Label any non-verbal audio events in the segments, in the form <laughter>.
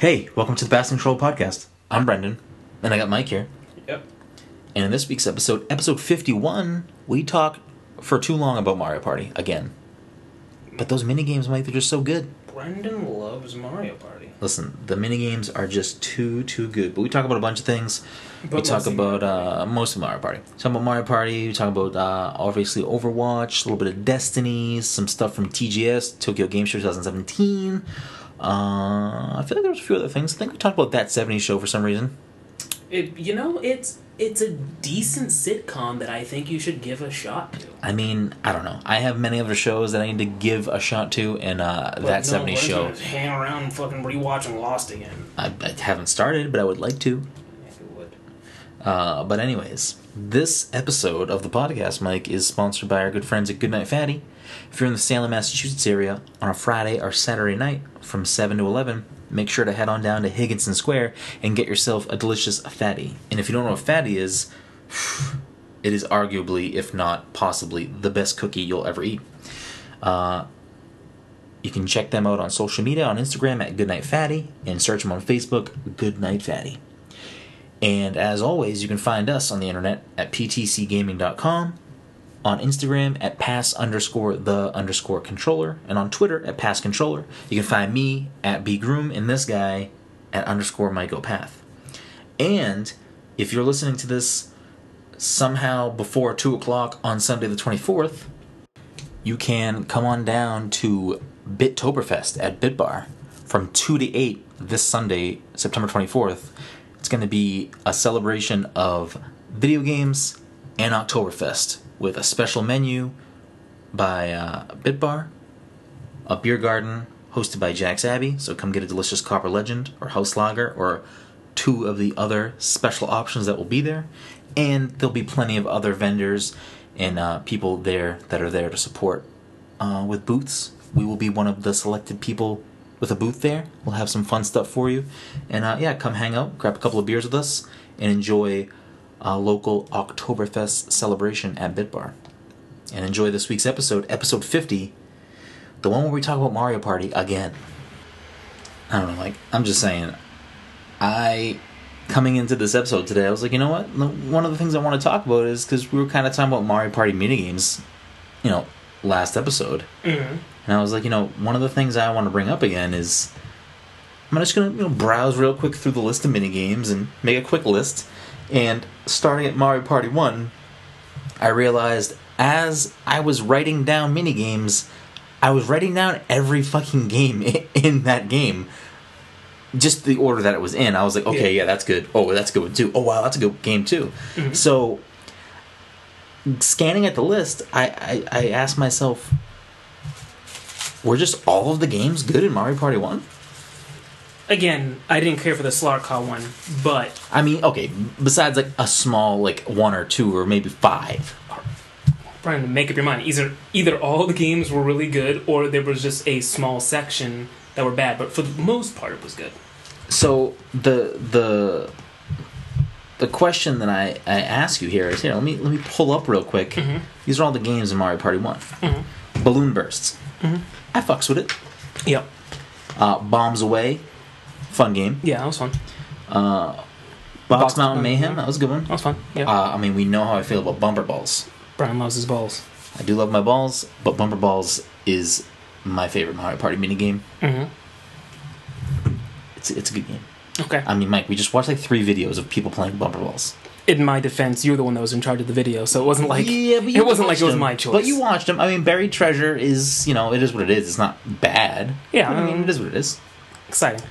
Hey, welcome to the Pass Control Podcast. I'm Brendan, and I got Mike here. Yep. And in this week's episode, episode 51, we talk for too long about Mario Party again. But those mini games, Mike, they're just so good. Brendan loves Mario Party. Listen, the mini games are just too too good. But we talk about a bunch of things. we talk about uh, mostly Mario Party. Talk about Mario Party. We talk about uh, obviously Overwatch, a little bit of Destiny, some stuff from TGS Tokyo Game Show 2017. Uh, I feel like there was a few other things. I think we talked about that 70s show for some reason. It, you know, it's it's a decent sitcom that I think you should give a shot to. I mean, I don't know. I have many other shows that I need to give a shot to, and uh, But that no, 70s we're show, Hang around and fucking rewatching Lost again. I, I haven't started, but I would like to. If you would. Uh, but anyways, this episode of the podcast, Mike, is sponsored by our good friends at Goodnight Fatty. If you're in the Salem, Massachusetts area on a Friday or Saturday night from 7 to 11, make sure to head on down to Higginson Square and get yourself a delicious fatty. And if you don't know what fatty is, <sighs> it is arguably, if not possibly, the best cookie you'll ever eat. Uh, you can check them out on social media on Instagram at Goodnight Fatty and search them on Facebook, Goodnight Fatty. And as always, you can find us on the internet at ptcgaming.com, on Instagram at pass underscore the underscore controller, and on Twitter at pass controller. You can find me at bgroom and this guy at underscore mygopath. And if you're listening to this somehow before 2 o'clock on Sunday the 24th, you can come on down to Bittoberfest at Bitbar from 2 to 8 this Sunday, September 24th. It's going to be a celebration of video games and Oktoberfest with a special menu by uh, Bitbar, a beer garden hosted by Jack's Abbey. So come get a delicious Copper Legend or House Lager or two of the other special options that will be there. And there'll be plenty of other vendors and uh, people there that are there to support uh, with booths. We will be one of the selected people with a booth there. We'll have some fun stuff for you. And uh, yeah, come hang out, grab a couple of beers with us, and enjoy a local Oktoberfest celebration at Bitbar. And enjoy this week's episode, episode 50, the one where we talk about Mario Party again. I don't know, like, I'm just saying, I, coming into this episode today, I was like, you know what? One of the things I want to talk about is because we were kind of talking about Mario Party minigames, you know, last episode. Mm-hmm. And I was like, you know, one of the things I want to bring up again is I'm just gonna you know browse real quick through the list of mini games and make a quick list. And starting at Mario Party One, I realized as I was writing down mini games, I was writing down every fucking game <laughs> in that game. Just the order that it was in. I was like, okay, Yeah. yeah, that's good. Oh, that's a good one too. Oh wow, that's a good game too. Mm-hmm. So scanning at the list, I, I, I asked myself, were just all of the games good in Mario Party 1? Again, I didn't care for the Slot Car one, but I mean, okay, besides like a small, like one or two or maybe five. Trying to make up your mind. Either either all the games were really good, or there was just a small section that were bad. But for the most part, it was good. So the the the question that I, I ask you here is, you know, let me let me pull up real quick. Mm-hmm. These are all the games in Mario Party One. Mm-hmm. Balloon bursts. Mm-hmm. I fucks with it. Yep. Uh, Bombs away, fun game. Yeah, that was fun. Box, Box Mountain Mayhem, that was a good one. That was fun. Yeah. Uh, I mean, we know how I feel about bumper balls. Brian loves his balls. I do love my balls, but Bumper Balls is my favorite Mario Party minigame. Mm-hmm. It's it's a good game. Okay. I mean, Mike, we just watched like three videos of people playing Bumper Balls. In my defense, you're the one that was in charge of the video, so it wasn't like yeah, but it wasn't like it was them. my choice. But you watched them. I mean, Buried Treasure is you know it is what it is. It's not bad. Yeah, I mean um, it is what it is. exciting.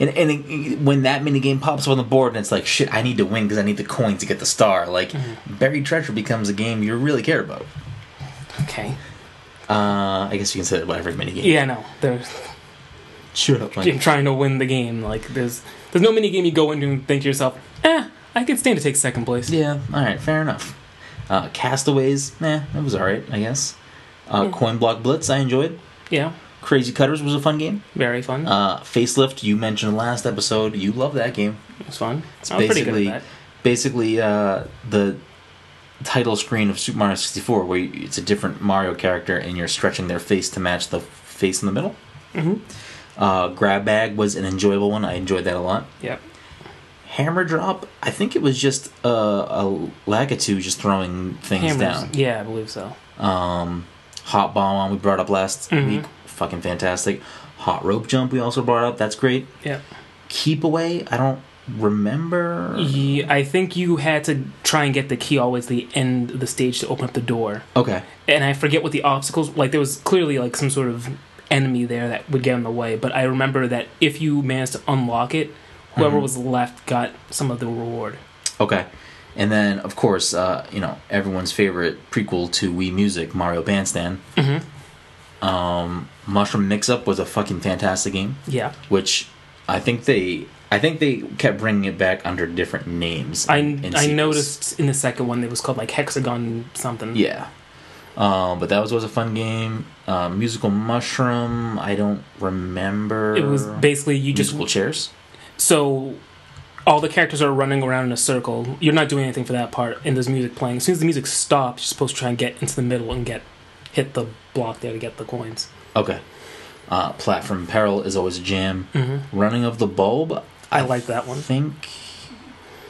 And, and it, when that minigame pops up on the board and it's like shit, I need to win because I need the coin to get the star. Like Mm-hmm. Buried Treasure becomes a game you really care about. Okay. Uh, I guess you can say that about every minigame. Yeah, no. There's Shut up, in trying to win the game. Like there's there's no mini game you go into and think to yourself, eh, I could stand to take second place. Yeah, alright, fair enough. Uh, Castaways, eh, it was alright, I guess. Uh, Coin Block Blitz, I enjoyed. Yeah, Crazy Cutters was a fun game. very fun. Uh, Facelift, you mentioned last episode, you love that game. It's fun. It's I was pretty good basically basically uh, the title screen of Super Mario 64, where you, it's a different Mario character and you're stretching their face to match the face in the middle. Mhm. Uh, Grab Bag was an enjoyable one. I enjoyed that a lot. Yep. Hammer Drop, I think it was just uh, a Lakitu just throwing things Hammers. down. Yeah, I believe so. Um, Hot Bob-omb we brought up last Mhm. week, fucking fantastic. Hot Rope Jump we also brought up. That's great. Yeah. Key-pa-Way, I don't remember. Yeah, I think you had to try and get the key always the end of the stage to open up the door. Okay. And I forget what the obstacles like there was clearly like some sort of enemy there that would get in the way, but I remember that if you managed to unlock it, whoever Mhm. was left got some of the reward. Okay. And then, of course, uh, you know, everyone's favorite prequel to Wii Music, Mario Bandstand. Mm-hmm. Um, Mushroom Mix Up was a fucking fantastic game, Yeah. which I think they, I think they kept bringing it back under different names. I I noticed in the second one it was called like Hexagon something. Yeah. Um, but that was was a fun game. Uh, musical Mushroom, I don't remember. It was basically you just musical chairs. so all the characters are running around in a circle. You're not doing anything for that part, and there's music playing. As soon as the music stops, you're supposed to try and get into the middle and get hit the block there to get the coins. Okay. Uh, Platform Peril is always a jam. Mm-hmm. Running of the Bulb, I like that one. think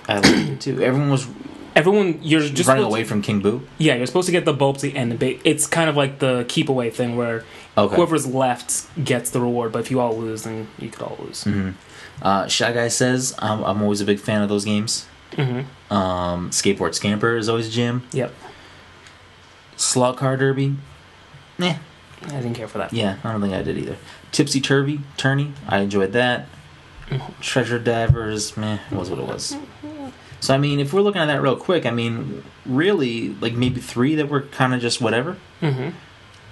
I liked it too. Everyone was Everyone, you're just running away from King Boo. Yeah, you're supposed to get the bulb to the end. It's kind of like the keep away thing where Okay. whoever's left gets the reward, but if you all lose, then you could all lose. hmm Uh, Shy Guy says I'm, I'm always a big fan of those games. Mm-hmm. Um, Skateboard Scamper is always a jam. Yep. Slot Car Derby, I didn't care for that. yeah, I don't think I did either. Tipsy Turvy, Tourney, I enjoyed that. Treasure Divers, meh, it was what it was. So I mean, if we're looking at that real quick, I mean, really, like maybe three that were kind of just whatever, Mm-hmm.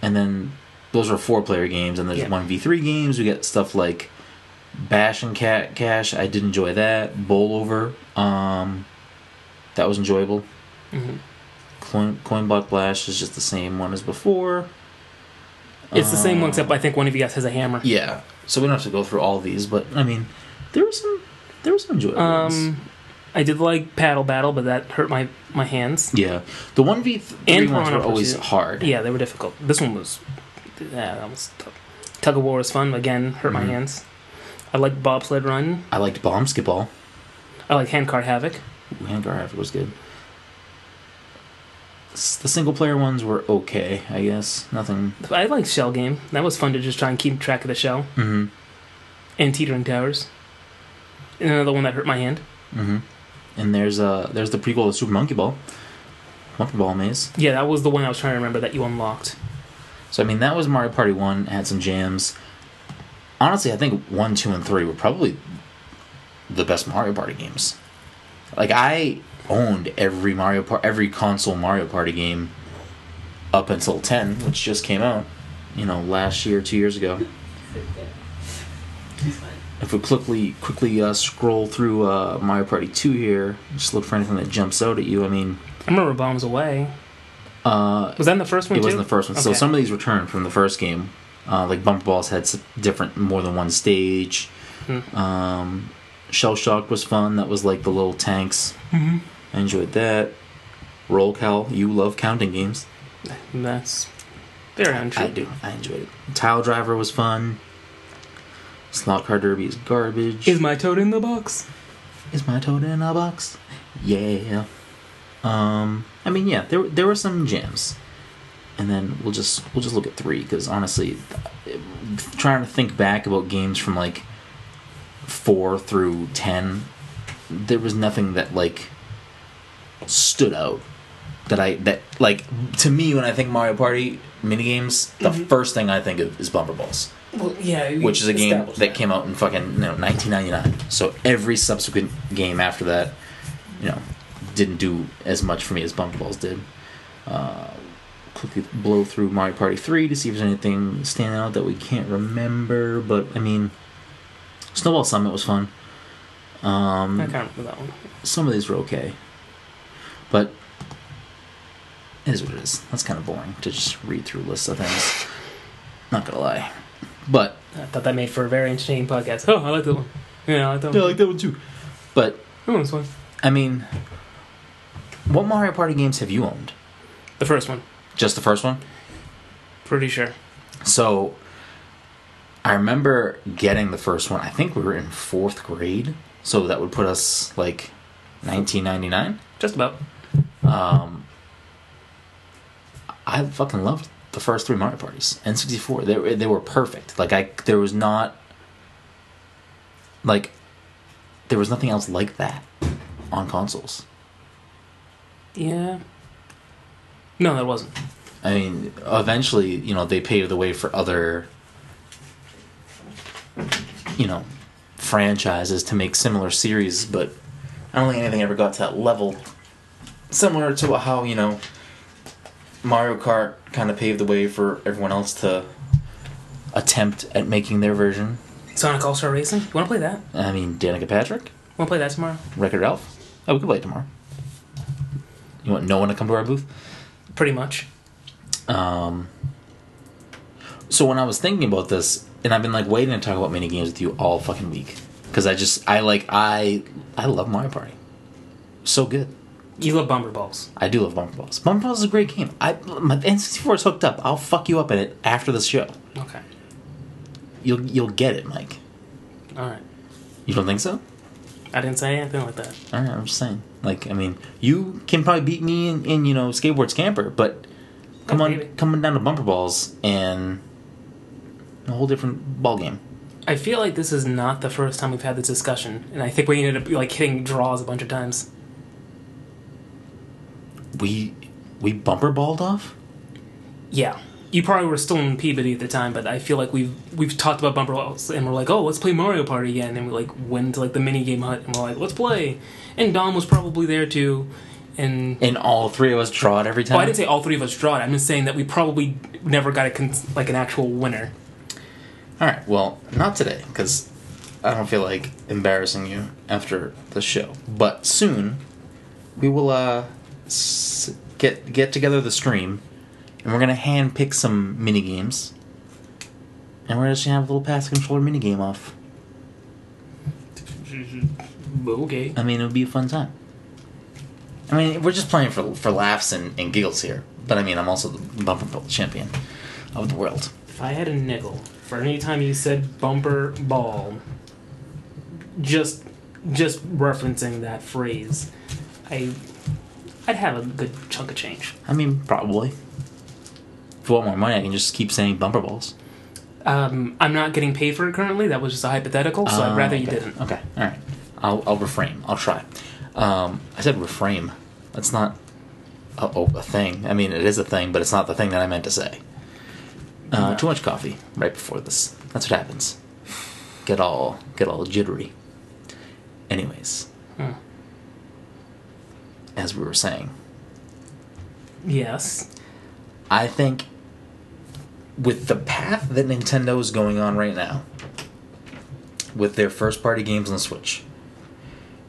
and then those are four player games, and there's one v three games. We get stuff like Bash and Cat Cash. I did enjoy that. Bowl Over, um, that was enjoyable. Mm-hmm. Coin Coin Block Blast is just the same one as before. It's the same one, Uh, except I think one of you guys has a hammer. Yeah, so we don't have to go through all these, but I mean, there was some there was some enjoyable ones. Um, I did like paddle battle, but that hurt my my hands. Yeah, the one v three ones were always Pursuit. hard. Yeah, they were difficult. This one was, yeah, that was tough. Tug of war was fun. Again, hurt Mhm. my hands. I liked bobsled run. I liked Bombsketball. I like handcar havoc. Ooh, Handcar Havoc was good. The single player ones were okay, I guess. Nothing. I like shell game. That was fun to just try and keep track of the shell Mm-hmm. and teetering towers. And another one that hurt my hand. Mm-hmm. And there's uh there's the prequel to Super Monkey Ball. Monkey Ball Maze. Yeah, that was the one I was trying to remember that you unlocked. So I mean that was Mario Party One. Had some jams. Honestly, I think one, two, and three were probably the best Mario Party games. Like I owned every Mario Par- every console Mario Party game up until ten, which just came out. You know, last year, two years ago. <laughs> If we quickly quickly uh, scroll through uh, Mario Party Two here, just look for anything that jumps out at you. I mean, I remember Bombs Away. uh, Was that in the first one it too? wasn't the first one. So some of these returned from the first game. Uh, like Bumper Balls had different, more than one stage. Hmm. Um, Shell Shock was fun. That was like the little tanks. Mm-hmm. I enjoyed that. Roll Call, you love counting games. That's very untrue. I do. I enjoyed it. Tile Driver was fun. Slot Car Derby is garbage. Is my toad in the box? Is my toad in a box? Yeah. Um, I mean, yeah, there there were some jams, and then we'll just we'll just look at three because honestly, trying to think back about games from like four through ten, there was nothing that like stood out that I that like to me when I think Mario Party minigames, the Mhm. first thing I think of is Bumper Balls Well, yeah. which is a game established that came out in fucking you know 1999. So every subsequent game after that, you know, didn't do as much for me as Bumper Balls did. Uh, quickly blow through Mario Party 3 to see if there's anything standing out that we can't remember. But I mean, Snowball Summit was fun. Um, I can't remember that one. some of these were okay, but it is what it is. That's kind of boring to just read through lists of things. Not gonna lie, but I thought that made for a very entertaining podcast. Oh, I like that one. Yeah, I like that one. Yeah, I like that one too. But That one's fun. I mean, what Mario Party games have you owned? The first one, Just the first one. pretty sure. So, I remember getting the first one. I think we were in fourth grade, so that would put us like 1999. Just about. Um, I fucking loved the first three Mario parties. N64, they they were perfect. Like I, there was not like there was nothing else like that on consoles. Yeah. No, that wasn't. I mean, eventually, you know, they paved the way for other, you know, franchises to make similar series, but I don't think anything ever got to that level. Similar to how, you know, Mario Kart kind of paved the way for everyone else to attempt at making their version. Sonic All Star Racing. You want to play that? I mean, Danica Patrick, Want to play that tomorrow? Record Elf. Oh, we could play it tomorrow. You want no one to come to our booth? Pretty much. Um, so when I was thinking about this, and I've been like waiting to talk about mini games with you all fucking week because I just I like I I love Mario Party, so good. You love Bumper Balls. I do love Bumper Balls. Bumper Balls is a great game. I my N64 is hooked up. I'll fuck you up in it after the show. Okay. You'll you'll get it, Mike. All right. You don't think so? I didn't say anything like that. All right, I'm just saying. Like, I mean, you can probably beat me in, in you know skateboard scamper, but come Oh, on, maybe. coming down to bumper balls and a whole different ball game. I feel like this is not the first time we've had this discussion, and I think we ended up like hitting draws a bunch of times. We we bumper balled off. Yeah. You probably were still in Peabody at the time, but I feel like we've we've talked about bumper balls, and we're like, oh, let's play Mario Party again, and we like went to like the mini game hut, and we're like, let's play, and Dom was probably there too, and And all three of us draw it every time. well, I didn't say all three of us draw it. I'm just saying that we probably never got a con- like an actual winner. All right. Well, not today because I don't feel like embarrassing you after the show. But soon, we will uh get get together the stream, and we're gonna hand pick some mini games, and we're just gonna have a little pass controller mini game off. Okay. I mean, it would be a fun time. I mean, we're just playing for for laughs and, and giggles here. But I mean, I'm also the bumper ball champion of the world. If I had a nickel for any time you said bumper ball, just just referencing that phrase, I I'd have a good chunk of change. I mean, probably. If you want more money, I can just keep saying bumper balls. Um, I'm not getting paid for it currently. That was just a hypothetical, so I'd Uh, rather okay. you didn't. Okay, all right. I'll I'll refrain. I'll try. Um, I said reframe. That's not a, oh, a thing. I mean, it is a thing, but it's not the thing that I meant to say. Uh, No. Too much coffee right before this. That's what happens. Get all get all jittery. Anyways, Hmm. As we were saying, Yes. I think with the path that Nintendo is going on right now, with their first party games on the Switch,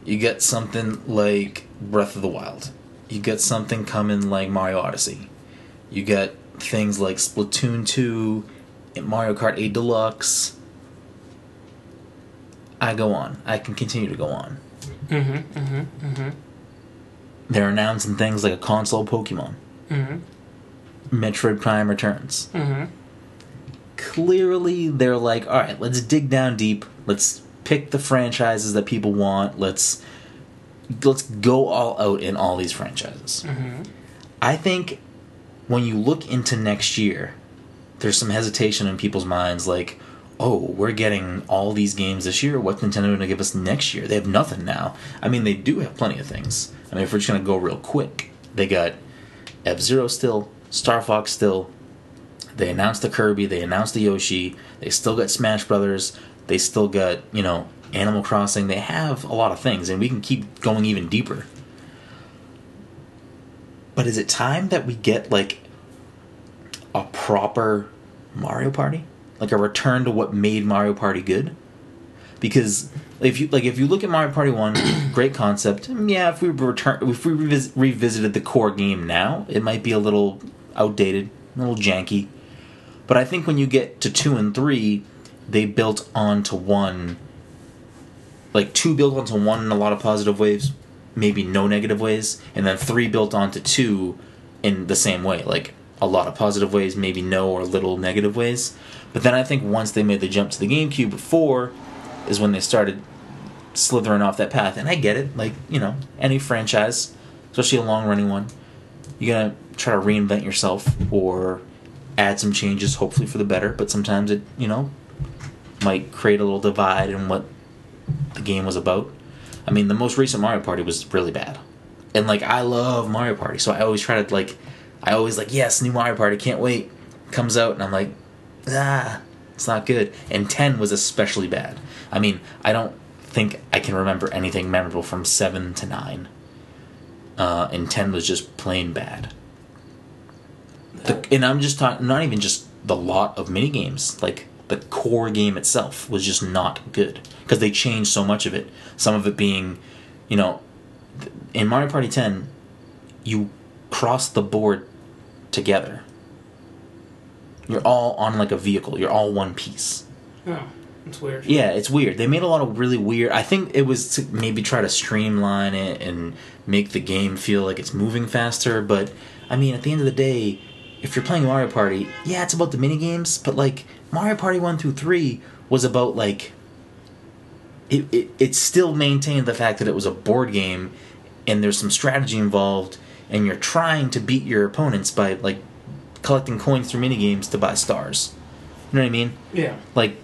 you get something like Breath of the Wild. You get something coming like Mario Odyssey. You get things like Splatoon 2, and Mario Kart 8 Deluxe. I go on. I can continue to go on. Mm-hmm. Mm-hmm. Mm-hmm. They're announcing things like a console Pokemon, Mm-hmm. Metroid Prime Returns. Mm-hmm. clearly they're like, all right, let's dig down deep. Let's pick the franchises that people want. Let's let's go all out in all these franchises. Mm-hmm. I think when you look into next year, there's some hesitation in people's minds like, oh, we're getting all these games this year. What's Nintendo going to give us next year? They have nothing now. I mean, they do have plenty of things. I mean, if we're just to go real quick, they got F Zero still, Star Fox still. They announced the Kirby, they announced the Yoshi, they still got Smash Brothers, they still got, you know, Animal Crossing. They have a lot of things, and we can keep going even deeper. But is it time that we get like a proper Mario Party? Like a return to what made Mario Party good? Because if you like if you look at Mario Party 1, <clears throat> great concept. Yeah, if we return if we revis- revisited the core game now, it might be a little outdated, a little janky. But I think when you get to 2 and 3, they built onto one like 2 built onto 1 in a lot of positive ways, maybe no negative ways, and then 3 built onto 2 in the same way. Like a lot of positive ways, maybe no or little negative ways. But then I think once they made the jump to the GameCube, four is when they started slithering off that path. And I get it, like you know, any franchise, especially a long running one, you're gonna try to reinvent yourself or add some changes, hopefully for the better. But sometimes it, you know, might create a little divide in what the game was about. I mean, the most recent Mario Party was really bad, and like I love Mario Party, so I always try to like, I always like yes, new Mario Party, can't wait, comes out, and I'm like, ah, it's not good. And ten was especially bad. I mean, I don't think I can remember anything memorable from seven to nine. Uh, and ten was just plain bad. The, and I'm just talking, not even just the lot of mini games, like the core game itself was just not good because they changed so much of it. Some of it being, you know, in Mario Party 10, you cross the board together. You're all on like a vehicle. You're all one piece. Oh, it's weird. Yeah, it's weird. They made a lot of really weird. I think it was to maybe try to streamline it and make the game feel like it's moving faster. But I mean, at the end of the day, if you're playing Mario Party, yeah, it's about the mini games. But like Mario Party one through three was about like it, it. It still maintained the fact that it was a board game, and there's some strategy involved, and you're trying to beat your opponents by like collecting coins through mini games to buy stars. You know what I mean? Yeah. like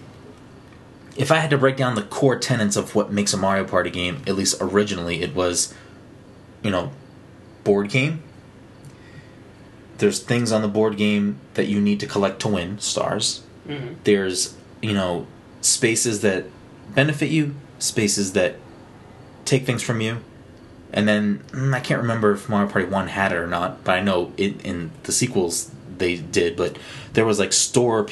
if I had to break down the core tenets of what makes a Mario Party game, at least originally, it was, you know, board game. There's things on the board game that you need to collect to win stars. hmm There's, you know, spaces that benefit you, spaces that take things from you. And then mm, I can't remember if Mario Party 1 had it or not, but I know it in the sequels they did, but there was like store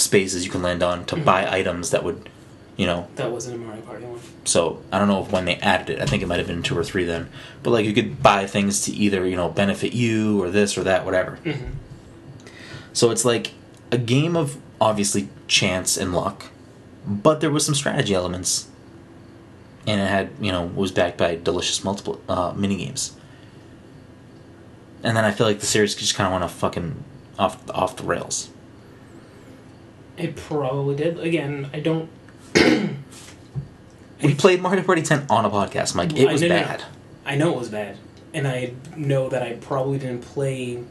spaces you can land on to Mhm. buy items that would, you know, That wasn't a Mario Party one. so I don't know if when they added it. I think it might have been two or three then. But like you could buy things to either you know benefit you or this or that, whatever. hmm So it's like a game of obviously chance and luck, but there was some strategy elements, and it had you know was backed by delicious multiple uh, mini games. And then I feel like the series just kind of went off fucking off off the rails. It probably did. Again, I don't. <clears throat> We played Mario Party 10 on a podcast, Mike. It I- was no, no. bad. I know it was bad, and I know that I probably didn't play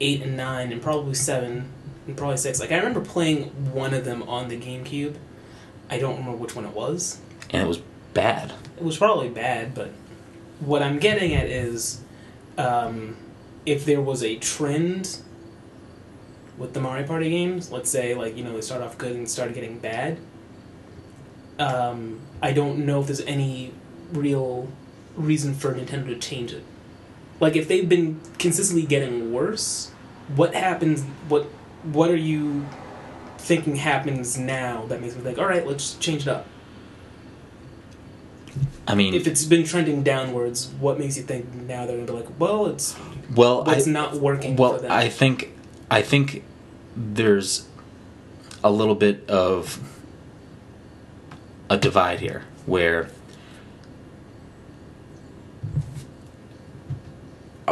eight and nine, and probably seven, and probably six. Like I remember playing one of them on the GameCube. I don't remember which one it was. and it was bad. It was probably bad, but what I'm getting at is, um, if there was a trend with the Mario Party games, let's say like you know they start off good and started getting bad. Um, I don't know if there's any real reason for Nintendo to change it. Like if they've been consistently getting worse, what happens? What what are you thinking happens now that makes me think, all right, let's change it up? I mean, if it's been trending downwards, what makes you think now they're gonna be like, well, it's well, what's I, not working for well, them? I think, I think there's a little bit of a divide here where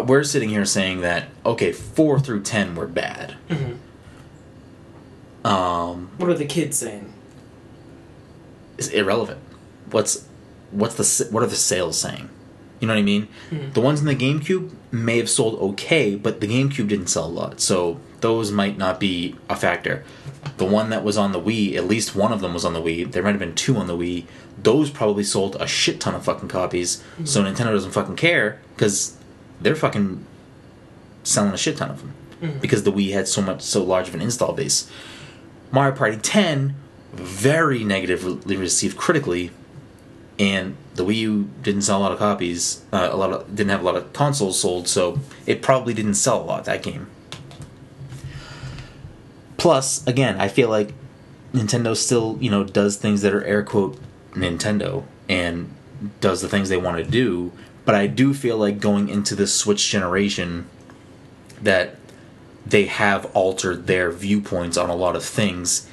we're sitting here saying that okay, four through ten were bad. Mhm. Um, What are the kids saying? is irrelevant. What's what's the what are the sales saying? You know what I mean? Mhm. The ones in the GameCube may have sold okay, but the GameCube didn't sell a lot, so those might not be a factor. The one that was on the Wii, at least one of them was on the Wii. There might have been two on the Wii. Those probably sold a shit ton of fucking copies. So Nintendo doesn't fucking care because they're fucking selling a shit ton of them Mhm. because the Wii had so much so large of an install base. Mario Party 10 very negatively received critically, and the Wii U didn't sell a lot of copies. Uh, a lot of didn't have a lot of consoles sold, so it probably didn't sell a lot that game. Plus, again, I feel like Nintendo still you know does things that are air quote Nintendo and does the things they want to do, but I do feel like going into this Switch generation that they have altered their viewpoints on a lot of things.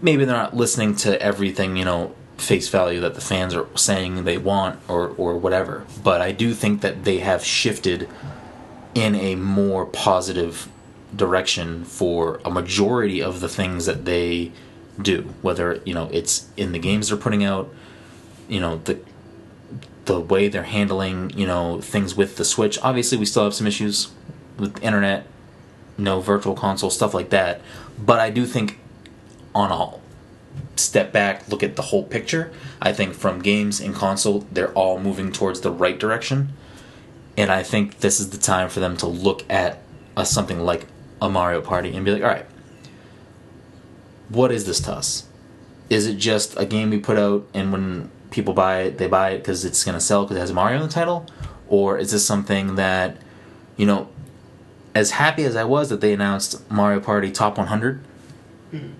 Maybe they're not listening to everything, you know, face value that the fans are saying they want or or whatever. But I do think that they have shifted in a more positive direction for a majority of the things that they do whether you know it's in the games they're putting out you know the the way they're handling you know things with the switch. Obviously we still have some issues with internet no virtual console stuff like that. But i do think on a step back look at the whole picture i think from games and console they're all moving towards the right direction. And i think this is the time for them to look at a, something like a mario party and be like all right what is this to us? Is it just a game we put out and when people buy it they buy it because it's going to sell because it has mario in the title? Or is this something that you know as happy as i was that they announced mario party top 100 hmm.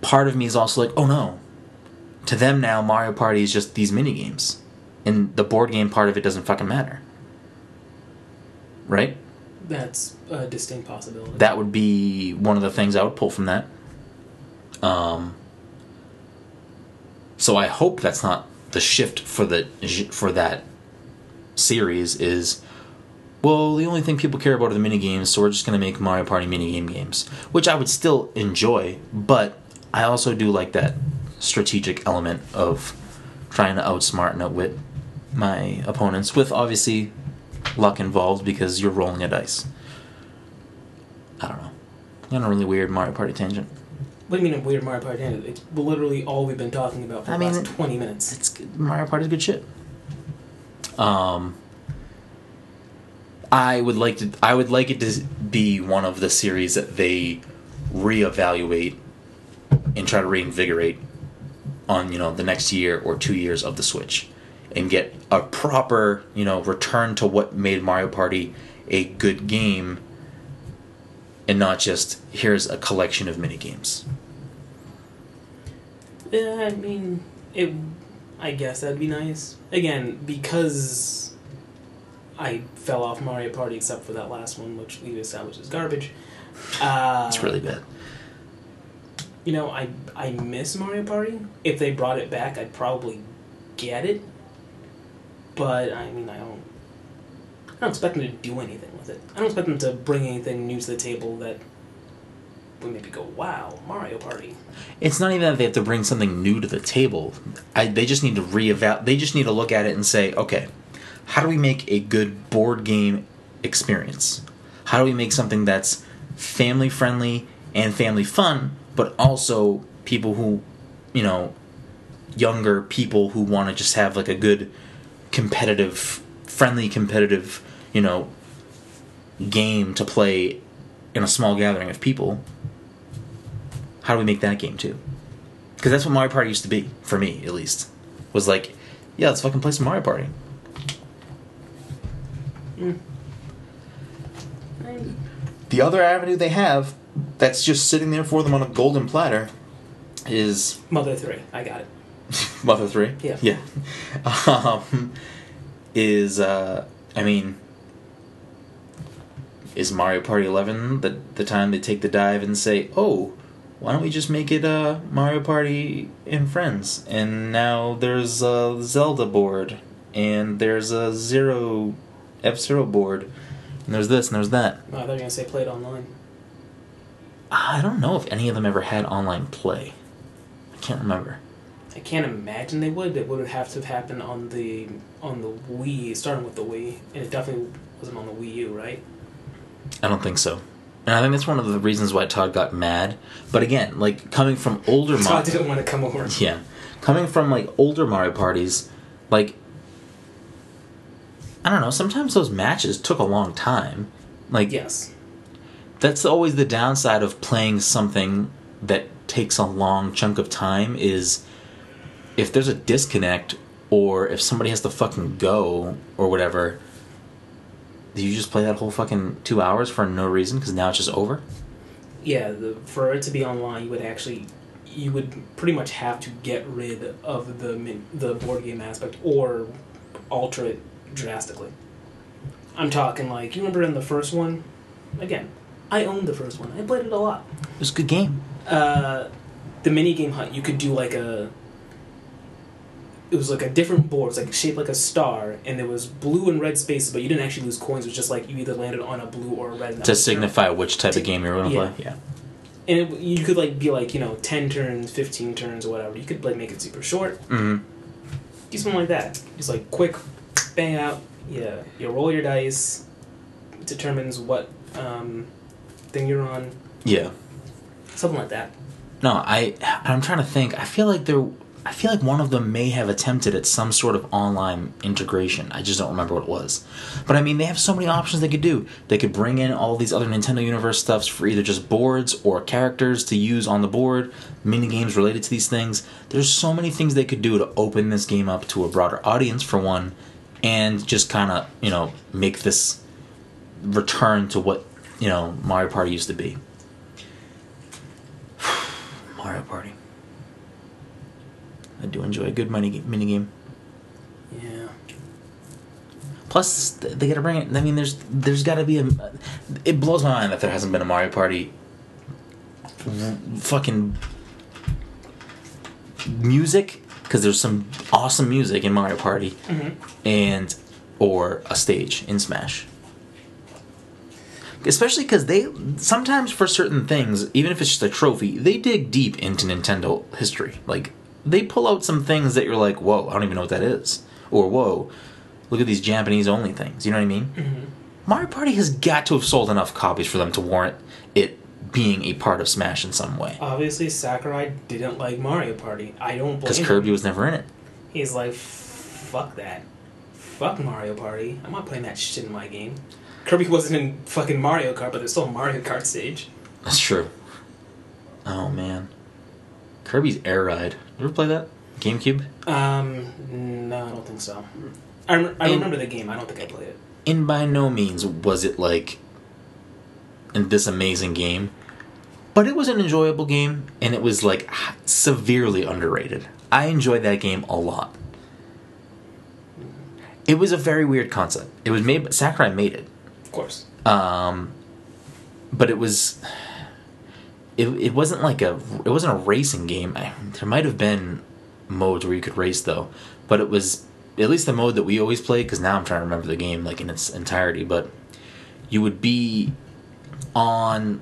part of me is also like oh no. To them now mario party is just these mini games and the board game part of it doesn't fucking matter. Right That's a distinct possibility. that would be one of the things I would pull from that. Um, so I hope that's not the shift for the for that series. Is well, the only thing people care about are the mini games, so we're just going to make Mario Party mini game games, which I would still enjoy, but I also do like that strategic element of trying to outsmart and outwit my opponents, with obviously luck involved because you're rolling a dice. I don't know. On a really weird Mario Party tangent. What do you mean a weird Mario Party tangent? It's literally all we've been talking about for I the mean, last 20 minutes. It's good. Mario Party's good shit. Um, I would like to. I would like it to be one of the series that they reevaluate and try to reinvigorate on you know the next year or two years of the Switch, and get a proper you know return to what made Mario Party a good game, and not just here's a collection of mini games. Yeah, I mean, it. I guess that'd be nice. Again, because I fell off Mario Party except for that last one, which we've established is garbage. Uh, It's really bad. You know, I I miss Mario Party. If they brought it back, I'd probably get it. But I mean, I don't. I don't expect them to do anything with it. I don't expect them to bring anything new to the table that would maybe go, "Wow, Mario Party." It's not even that they have to bring something new to the table. I, they just need to reevaluate. They just need to look at it and say, okay, how do we make a good board game experience? How do we make something that's family friendly and family fun, but also people who, you know, younger people who want to just have like a good competitive, friendly competitive, you know, game to play in a small gathering of people how do we make that game too? Because that's what Mario Party used to be for me, at least. Was like, yeah, let's fucking play some Mario Party. I- The other avenue they have, that's just sitting there for them on a golden platter, is Mother Three, I got it. <laughs> Mother Three. Yeah. Yeah. Um, is uh, I mean, is Mario Party Eleven the the time they take the dive and say, oh, why don't we just make it uh, Mario Party and Friends? And now there's a Zelda board, and there's a Zero F Zero board, and there's this and there's that. Oh, they're gonna say play it online. I don't know if any of them ever had online play. I can't remember. I can't imagine they would. It would have to have happened on the on the Wii, starting with the Wii, and it definitely wasn't on the Wii U, right? I don't think so. And I think that's one of the reasons why Todd got mad. But again, like coming from older I Mario, didn't want to come over. yeah, coming from like older Mario parties, like I don't know. Sometimes those matches took a long time. Like Yes. that's always the downside of playing something that takes a long chunk of time is if there's a disconnect or if somebody has to fucking go or whatever do you just play that whole fucking two hours for no reason because now it's just over Yeah, the, for it to be online, you would actually, you would pretty much have to get rid of the the board game aspect or alter it drastically. I'm talking like you remember in the first one, again, I owned the first one. I played it a lot. it was a good game Uh, the mini game hunt, you could do like a it was like a different board. It was like shaped like a star, and there was blue and red spaces, but you didn't actually lose coins. It was just like you either landed on a blue or a red. To signify which type of game you're going to Yeah. play. Yeah. And it, you could like be like you know ten turns, fifteen turns, or whatever. You could like make it super short. hmm Do something like that. Just like quick, bang out. Yeah, you roll your dice. Determines what um, thing you're on. Yeah. Something like that. No, I I'm trying to think. I feel like there I feel like one of them may have attempted at some sort of online integration. I just don't remember what it was. But I mean, they have so many options they could do. They could bring in all these other Nintendo Universe stuffs for either just boards or characters to use on the board, mini games related to these things. There's so many things they could do to open this game up to a broader audience for one and just kind of, you know, make this return to what, you know, Mario Party used to be. <sighs> Mario Party. I do enjoy a good mini mini game. Yeah. Plus, they got to bring it. I mean, there's there's got to be a. It blows my mind that there hasn't been a Mario Party. Fucking music, because there's some awesome music in Mario Party, Mm-hmm. and or a stage in Smash. Especially because they sometimes for certain things, even if it's just a trophy, they dig deep into Nintendo history. Like they pull out some things that you're like, "Whoa, I don't even know what that is," or "Whoa, look at these Japanese only things." You know what I mean? Mm-hmm. Mario Party has got to have sold enough copies for them to warrant it being a part of Smash in some way. Obviously, Sakurai didn't like Mario Party. I don't blame Because him. Kirby was never in it. He's like, fuck that. Fuck Mario Party. I'm not playing that shit in my game. Kirby wasn't in fucking Mario Kart, but there's still Mario Kart stage. That's true. Oh man, Kirby's Air Ride. You ever play that? GameCube. Um, no, I don't think so. I, rem- I remember the game. I don't think I played it. And by no means was it like in this amazing game, but it was an enjoyable game, and it was like severely underrated. I enjoyed that game a lot. It was a very weird concept. It was made. Sakurai made it. Of course. um, but it was it, it wasn't like a it wasn't a racing game. I, there might have been modes where you could race though but it was at least the mode that we always played because now i'm trying to remember the game like in its entirety but you would be on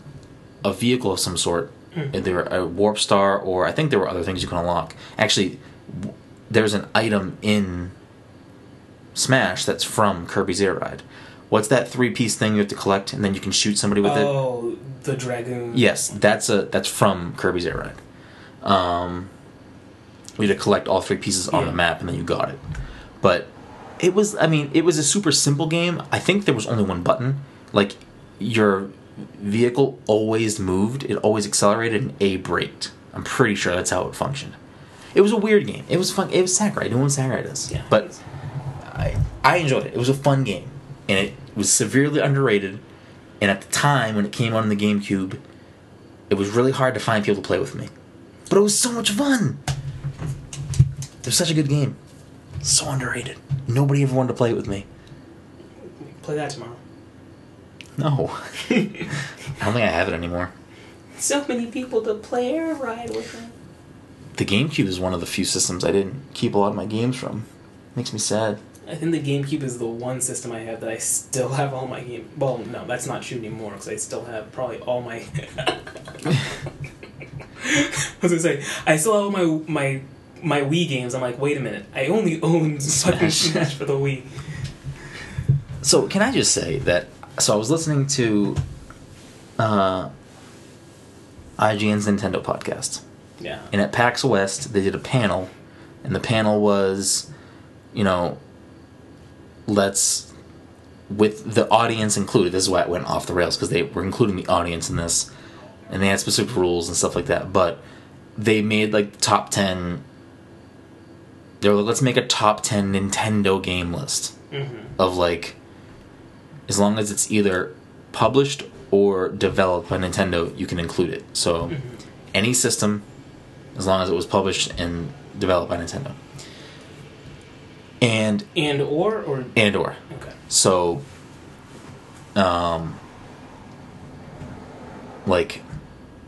a vehicle of some sort mm. either a warp star or i think there were other things you can unlock. Actually there's an item in smash that's from kirby's air ride what's that three piece thing you have to collect and then you can shoot somebody with it oh, the Dragoon. Yes, that's a that's from Kirby's Air Ride. Um, we had to collect all three pieces on Yeah. the map, and then you got it. But it was, I mean, it was a super simple game. I think there was only one button. Like your vehicle always moved, it always accelerated, and A braked. I'm pretty sure that's how it functioned. It was a weird game. It was fun. It was Sakurai. Doing what Sakurai does. Yeah. But I I enjoyed it. It was a fun game, and it was severely underrated. And at the time when it came out on the GameCube, it was really hard to find people to play with me. But it was so much fun. It was such a good game. So underrated. Nobody ever wanted to play it with me. Play that tomorrow. No. <laughs> I don't think I have it anymore. So many people to play Air Ride with them. The GameCube is one of the few systems I didn't keep a lot of my games from. Makes me sad. I think the GameCube is the one system I have that I still have all my game. Well, no, that's not true anymore because I still have probably all my. <laughs> I was gonna say I still have all my my my Wii games. I'm like, wait a minute, I only own <laughs> Smash. Smash for the Wii. So can I just say that? So I was listening to uh, IGN's Nintendo podcast, Yeah. and at PAX West they did a panel, and the panel was, you know, let's with the audience included. This is why it went off the rails because they were including the audience in this, and they had specific rules and stuff like that. But they made like the top ten. They were like, let's make a top ten Nintendo game list Mm-hmm. of like as long as it's either published or developed by Nintendo, you can include it. So any system, as long as it was published and developed by Nintendo. And And or or and or. okay. So um like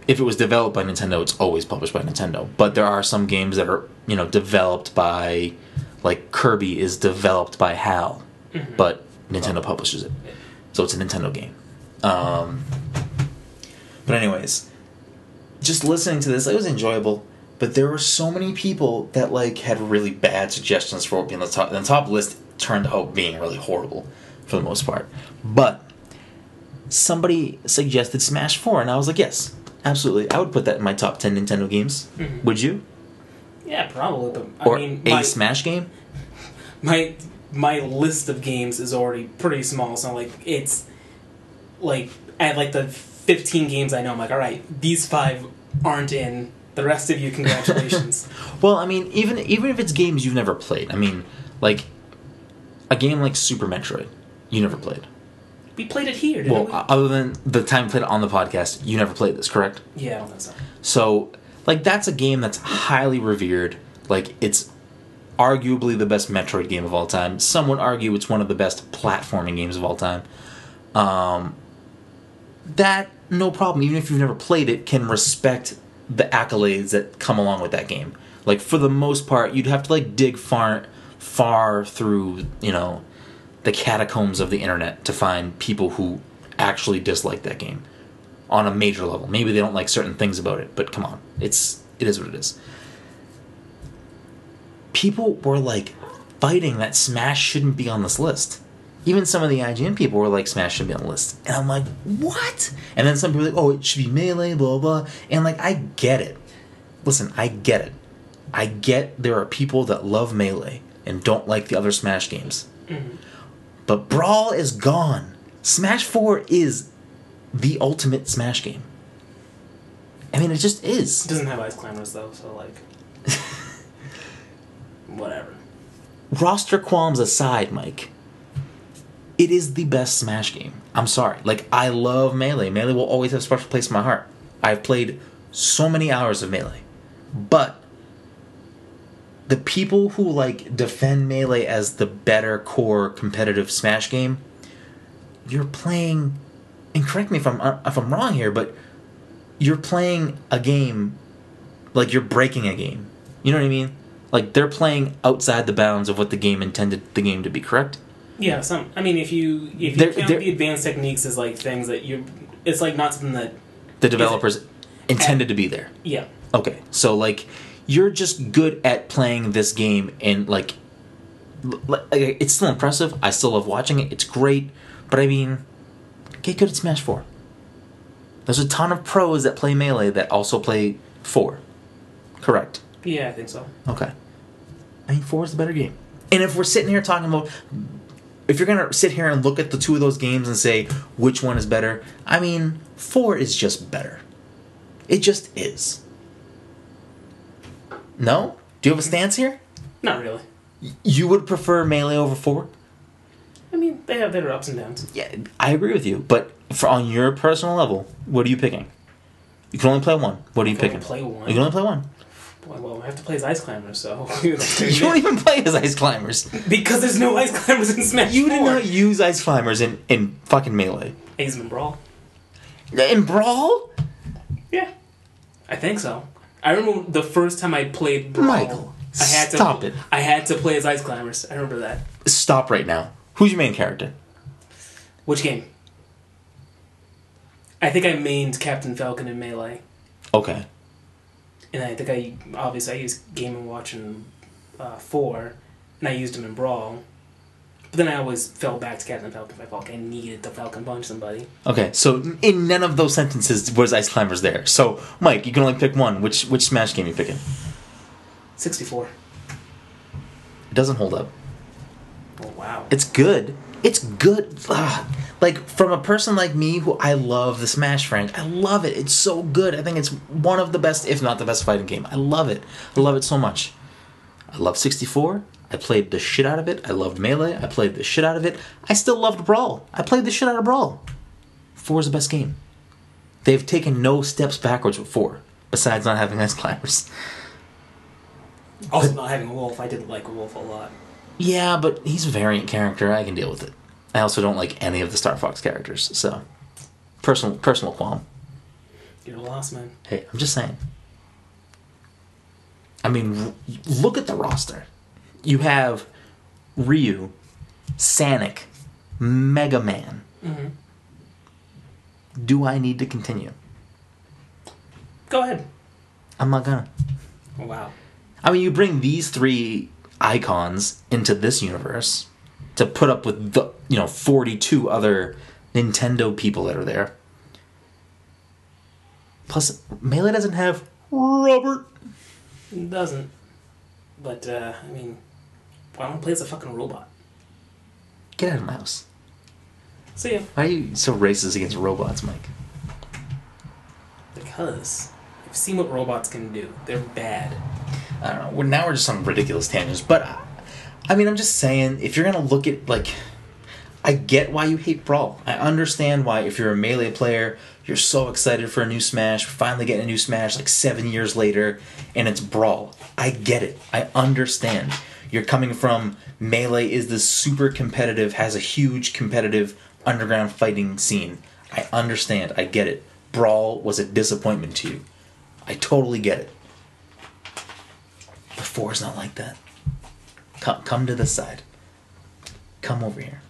if it was developed by Nintendo, it's always published by Nintendo. But there are some games that are you know developed by, like Kirby is developed by HAL, but Nintendo publishes it, so it's a Nintendo game. Um, but anyways, just listening to this, it was enjoyable. But there were so many people that like had really bad suggestions for what being the top. And the top list turned out being really horrible for the most part. But somebody suggested Smash Four, and I was like, yes, absolutely, I would put that in my top ten Nintendo games. Mhm. Would you? Yeah, probably. But I Or mean, a my, Smash game? <laughs> my my list of games is already pretty small. So like it's like at like the fifteen games I know. I'm like, all right, these five aren't in. The rest of you, congratulations. <laughs> Well, I mean, even even if it's games you've never played, I mean, like a game like Super Metroid, you never played. we played it here, didn't Well, we? other than the time we played it on the podcast, you never played this, correct? yeah, I don't think so. So, like, that's a game that's highly revered. Like, it's arguably the best Metroid game of all time. Some would argue it's one of the best platforming games of all time. Um, that, no problem, even if you've never played it, can respect the accolades that come along with that game. Like, for the most part, you'd have to, like, dig far, far through, you know, the catacombs of the internet to find people who actually dislike that game on a major level. Maybe they don't like certain things about it, but come on, it's it is what it is. People were like fighting that Smash shouldn't be on this list. Even some of the IGN people were like, Smash should be on the list. And I'm like, what? And then some people were like, oh, it should be Melee, blah, blah. And like, I get it. Listen, I get it. I get there are people that love Melee and don't like the other Smash games. Mm-hmm. But Brawl is gone. Smash 4 is the ultimate Smash game. I mean, it just It is. doesn't have ice climbers though, so like <laughs> whatever. Roster qualms aside, Mike, it is the best Smash game. I'm sorry. Like, I love Melee. Melee will always have a special place in my heart. I've played so many hours of Melee. But the people who, like, defend Melee as the better core competitive Smash game, you're playing. And correct me if I'm uh, if I'm wrong here, but you're playing a game like you're breaking a game. You know what I mean? Like they're playing outside the bounds of what the game intended the game to be, correct? Yeah, some. I mean, if you if you They're- count the advanced techniques as like things that you, it's like not something that. The developers intended to be there. Yeah, Okay. So like you're just good at playing this game and like it's still impressive. I still love watching it. It's great, but I mean, get good at Smash 4. There's a ton of pros that play Melee that also play 4. Correct. yeah, I think so. Okay. I mean, four is the better game. And if we're sitting here talking about, if you're gonna sit here and look at the two of those games and say which one is better, I mean, four is just better. It just is. No? Do you have a stance here? Not really. You would prefer melee over four? I mean, they have their ups and downs. Yeah, I agree with you. But for on your personal level, what are you picking? You can only play one. What are you picking? play one. You can only play one. Boy, well, I have to play as Ice climbers, so <laughs> <laughs> You don't even play as ice climbers. because there's no Ice Climbers in Smash. You did not use ice climbers in in fucking melee. Azeman Brawl. In Brawl? Yeah, I think so. I remember the first time I played Brawl. Michael, I had to stop it. I had to play as Ice Climbers. I remember that. Stop right now. Who's your main character? Which game? I think I mained Captain Falcon in Melee, Okay. And I think I obviously I used Game and Watch in uh, four, and I used them in Brawl. But then I always fell back to Captain Falcon if I felt like I needed to Falcon punch somebody. Okay, so in none of those sentences was Ice Climbers there. So, Mike, you can only pick one. Which which Smash game you picking? Sixty four. It doesn't hold up. Oh wow. It's good. It's good. Ugh. Like from a person like me who I love the Smash franchise. I love it. It's so good. I think it's one of the best, if not the best, fighting game. I love it. I love it so much. I love 64. I played the shit out of it. I loved Melee. I played the shit out of it. I still loved Brawl. I played the shit out of Brawl. Four is the best game. They've taken no steps backwards with four, besides not having ice climbers. Also, not having wolf, I didn't like wolf a lot. Yeah, but he's a variant character. I can deal with it. I also don't like any of the Star Fox characters, so personal personal qualm. You're lost, man. Hey, I'm just saying. I mean, look at the roster. You have Ryu, Sonic, Mega Man. hmm Do I need to continue? Go ahead. I'm not gonna. Wow. I mean, you bring these three icons into this universe to put up with the you know 42 other Nintendo people that are there. Plus, Melee doesn't have Robert. It doesn't. But, uh, I mean, why don't I play as a fucking robot? Get out of my house. See yeah. Why are you so racist against robots, Mike? Because you've seen what robots can do. They're bad. I don't know. Well, now we're just on ridiculous tangents, but I, I mean, I'm just saying, if you're gonna look at like, I get why you hate Brawl. I understand why if you're a melee player, you're so excited for a new Smash. Finally getting a new Smash like seven years later, and it's Brawl. I get it. I understand. You're coming from melee is this super competitive, has a huge competitive underground fighting scene. I understand. I get it. Brawl was a disappointment to you. I totally get it. But four is not like that. Come, come to this side. Come over here.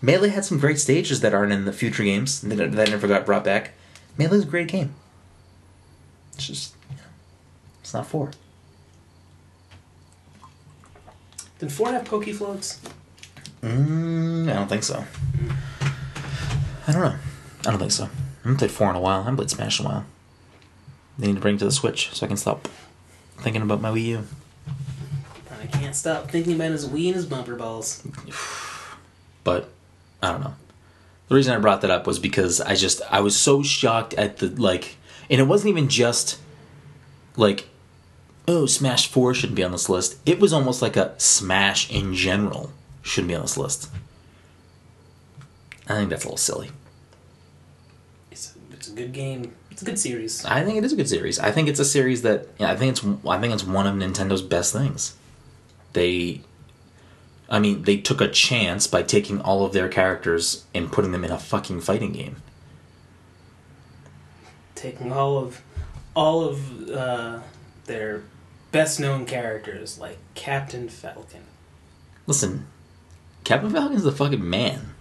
Melee had some great stages that aren't in the future games that, that never got brought back. Melee's a great game. It's just, you know, it's not four. Did four have Poké Floats? Mm, I don't think so. I don't know. I don't think so. I haven't played four in a while. I haven't played Smash in a while. They need to bring it to the Switch so I can stop thinking about my Wii U. Can't stop thinking about his Wii and his bumper balls. <sighs> but I don't know. The reason I brought that up was because I just I was so shocked at the like, and it wasn't even just like, oh, Smash Four shouldn't be on this list. It was almost like a Smash in general shouldn't be on this list. I think that's a little silly. It's a, it's a good game. It's a good series. I think it is a good series. I think it's a series that yeah, I think it's I think it's one of Nintendo's best things. They I mean, they took a chance by taking all of their characters and putting them in a fucking fighting game. Taking all of all of uh, their best known characters like Captain Falcon. Listen, Captain Falcon's the fucking man,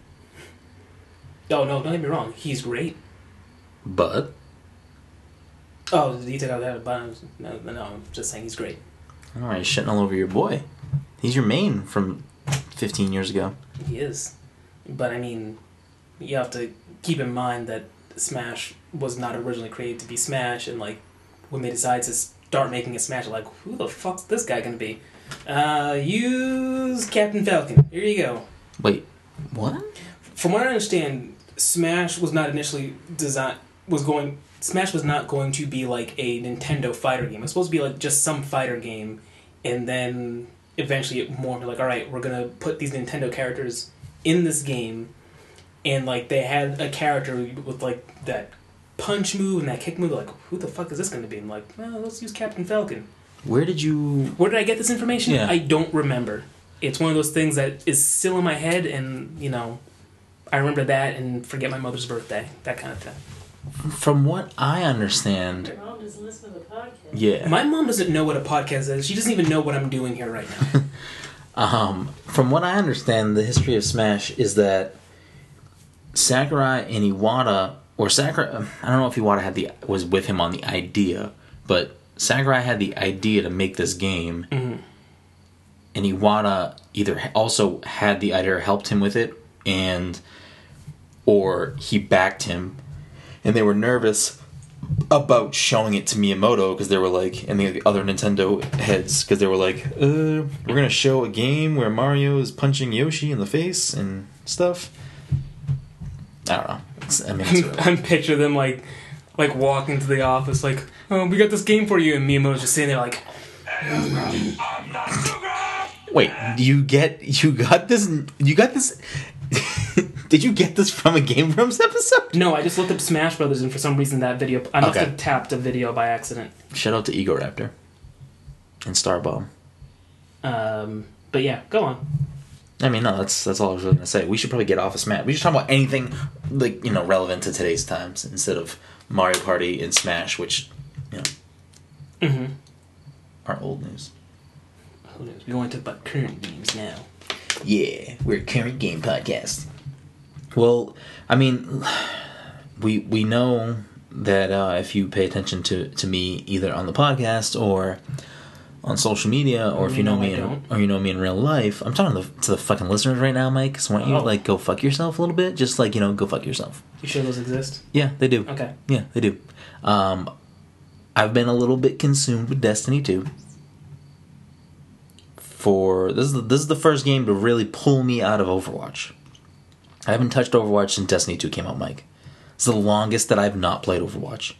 Oh no, don't get me wrong. He's great. but Oh, did he take out that? But no, no, no, I'm just saying he's great. all right, shitting all over your boy. He's your main from 15 years ago. He is. But I mean, you have to keep in mind that Smash was not originally created to be Smash, and like when they decided to start making a Smash, like who the fuck's this guy gonna be? Uh, use Captain Falcon. Here you go. Wait, what? From what I understand, Smash was not initially designed was going. Smash was not going to be like a Nintendo fighter game. It was supposed to be like just some fighter game, and then eventually it morphed. Like, all right, we're gonna put these Nintendo characters in this game, and like they had a character with like that punch move and that kick move. Like, who the fuck is this gonna be? And like, well, let's use Captain Falcon. Where did you? Where did I get this information? Yeah. I don't remember. It's one of those things that is still in my head, and you know, I remember that and forget my mother's birthday, that kind of thing. From what I understand, Your mom doesn't listen to the podcast. yeah. My mom doesn't know what a podcast is. She doesn't even know what I'm doing here right now. <laughs> Um, from what I understand, the history of Smash is that Sakurai and Iwata, or Sakurai, I don't know if Iwata had the was with him on the idea, but Sakurai had the idea to make this game, Mhm. and Iwata either also had the idea or helped him with it, and or he backed him, and they were nervous about showing it to Miyamoto because they were like, and the other Nintendo heads because they were like, uh, we're gonna show a game where Mario is punching Yoshi in the face and stuff. I don't know. It's, I mean, it's, <laughs> I'm picture them like, like walking to the office, like, oh, we got this game for you, and Miyamoto's just sitting there like, wait, you get you got this? You got this? Did you get this from a Game Grumps episode? no, I just looked up Smash Brothers, and for some reason that video, I must Okay. have tapped a video by accident. Shout out to Egoraptor and Starbomb. Um, but yeah, go on. I mean, no, that's that's all I was really gonna say. We should probably get off of Smash. We should talk about anything like you know relevant to today's times instead of Mario Party and Smash, which you know Mm-hmm. are old news. Who knows? We want to talk about current games now. Yeah, we're a current game podcast. Well, I mean, we we know that uh, if you pay attention to, to me either on the podcast or on social media, or if you know No, me in, or you know me in real life, I'm talking to the, to the fucking listeners right now, Mike. So why don't you Oh. like go fuck yourself a little bit? Just like you know, go fuck yourself. You sure those exist? Yeah, they do. Okay. Yeah, they do. Um, I've been a little bit consumed with Destiny 2. For this is the, this is the first game to really pull me out of Overwatch. I haven't touched Overwatch since Destiny 2 came out, Mike. It's the longest that I've not played Overwatch.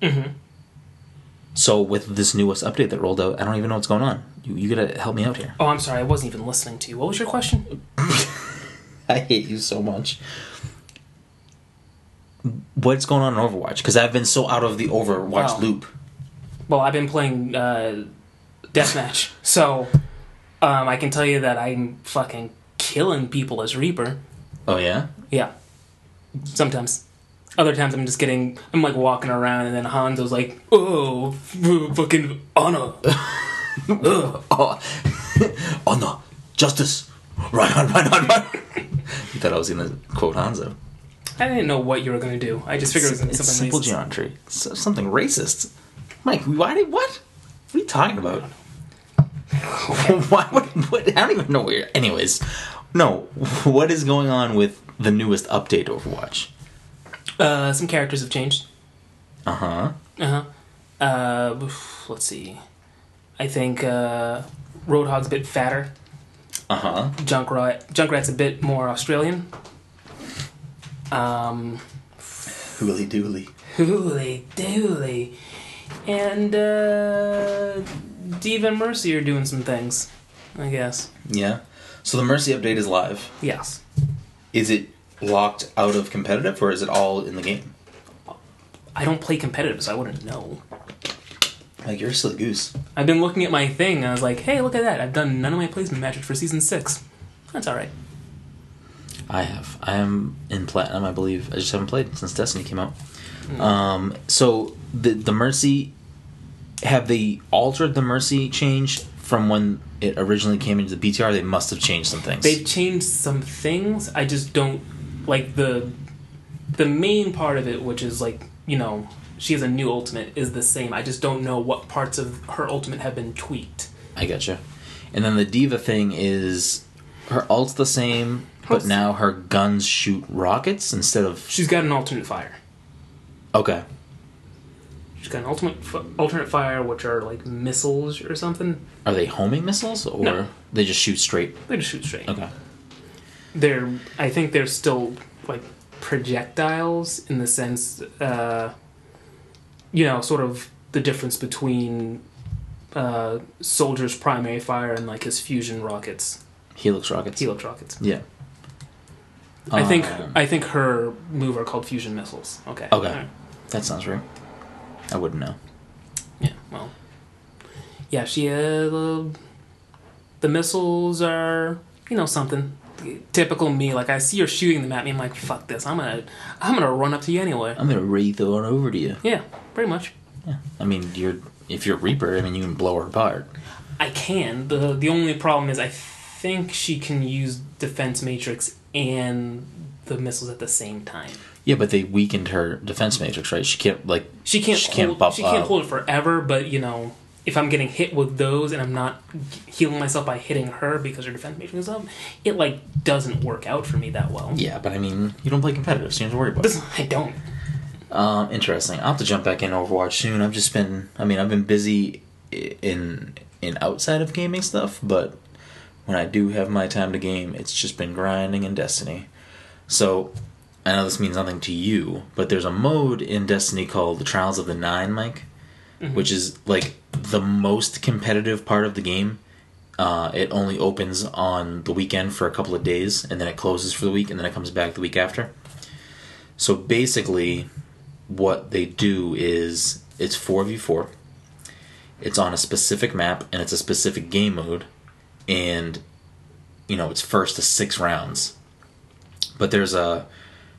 Mm-hmm. So with this newest update that rolled out, I don't even know what's going on. You, you gotta help me out here. Oh, I'm sorry. I wasn't even listening to you. What was your question? <laughs> I hate you so much. What's going on in Overwatch? Because I've been so out of the Overwatch Wow. loop. Well, I've been playing uh, deathmatch, so um, I can tell you that I'm fucking killing people as Reaper. Oh yeah. Yeah. Sometimes. Other times I'm just getting, I'm like walking around and then Hanzo's like, oh, fucking honor. <laughs> Oh, <laughs> no, justice! Run, run, run, run, run! you thought I was gonna quote Hanzo. I didn't know what you were going to do. I just figured it was It's, gonna be something simple racist. geometry. It's something racist. Mike, why did what? What are you talking about? <laughs> why would what, I don't even know where. Anyways, no. <laughs> What is going on with the newest update Overwatch? Uh, some characters have changed. Uh huh. Uh-huh. Uh Let's see. I think uh, Roadhog's a bit fatter. Uh huh. Junkrat, Junkrat's a bit more Australian. Um, Hooly dooly. hooly dooly. And uh, D.Va and Mercy are doing some things, I guess. Yeah. So the Mercy update is live. Yes. Is it locked out of competitive, or is it all in the game? I don't play competitive, so I wouldn't know. Like you're still a goose. I've been looking at my thing, and I was like, hey, look at that. I've done none of my placement matches for season six. That's alright. I have. I am in platinum, I believe. I just haven't played since Destiny came out. Um, so the the Mercy, have they altered the Mercy change from when it originally came into the PTR? They must have changed some things. They've changed some things. I just don't like the the main part of it, which is like you know she has a new ultimate, is the same. I just don't know what parts of her ultimate have been tweaked. I gotcha. And then the D.Va thing is her ult's the same, but Hers- now her guns shoot rockets instead of. She's got an alternate fire. Okay. She's got an ultimate f- alternate fire, which are like missiles or something. Are they homing missiles or No. they just shoot straight? They just shoot straight. Okay. They're I think they're still like projectiles in the sense, uh, you know, sort of the difference between uh, Soldier's primary fire and like his fusion rockets, Helix rockets. helix rockets. Yeah. I think Um, I think her move are called fusion missiles. Okay. Okay. Alright. That sounds right. I wouldn't know. Yeah. Well. Yeah. She. Uh, the, missiles are you know something. Typical me, like I see her shooting them at me, I'm like, "Fuck this! I'm gonna, I'm gonna run up to you anyway." I'm gonna wreath on over to you. Yeah, pretty much. Yeah. I mean, you're if you're Reaper, I mean, you can blow her apart. I can. the The only problem is I think she can use defense matrix and the missiles at the same time. Yeah, but they weakened her defense matrix, right? She can't like She can't. She can't hold, buff She can't up. hold it forever. But you know, if I'm getting hit with those and I'm not healing myself by hitting her because her defense matrix is up, it like doesn't work out for me that well. Yeah, but I mean, you don't play competitive, so you don't have to worry about it. I don't. Um, interesting. I'll have to jump back in Overwatch soon. I've just been, I mean, I've been busy in in outside of gaming stuff, but when I do have my time to game, it's just been grinding in Destiny. So I know this means nothing to you, but there's a mode in Destiny called the Trials of the Nine, Mike, which is like the most competitive part of the game. Uh, it only opens on the weekend for a couple of days, and then it closes for the week, and then it comes back the week after. So basically, what they do is it's 4v4 it's on a specific map and it's a specific game mode and you know it's first to six rounds but there's a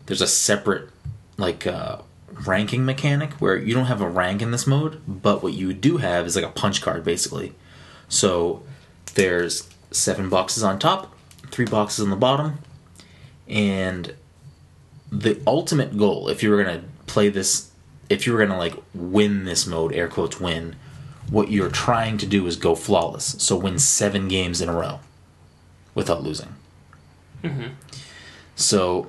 there's a separate like uh, ranking mechanic where you don't have a rank in this mode, but what you do have is like a punch card basically. So there's seven boxes on top, three boxes on the bottom, and the ultimate goal, if you were gonna play this, if you were gonna like win this mode, air quotes win, what you're trying to do is go flawless. So win seven games in a row without losing. So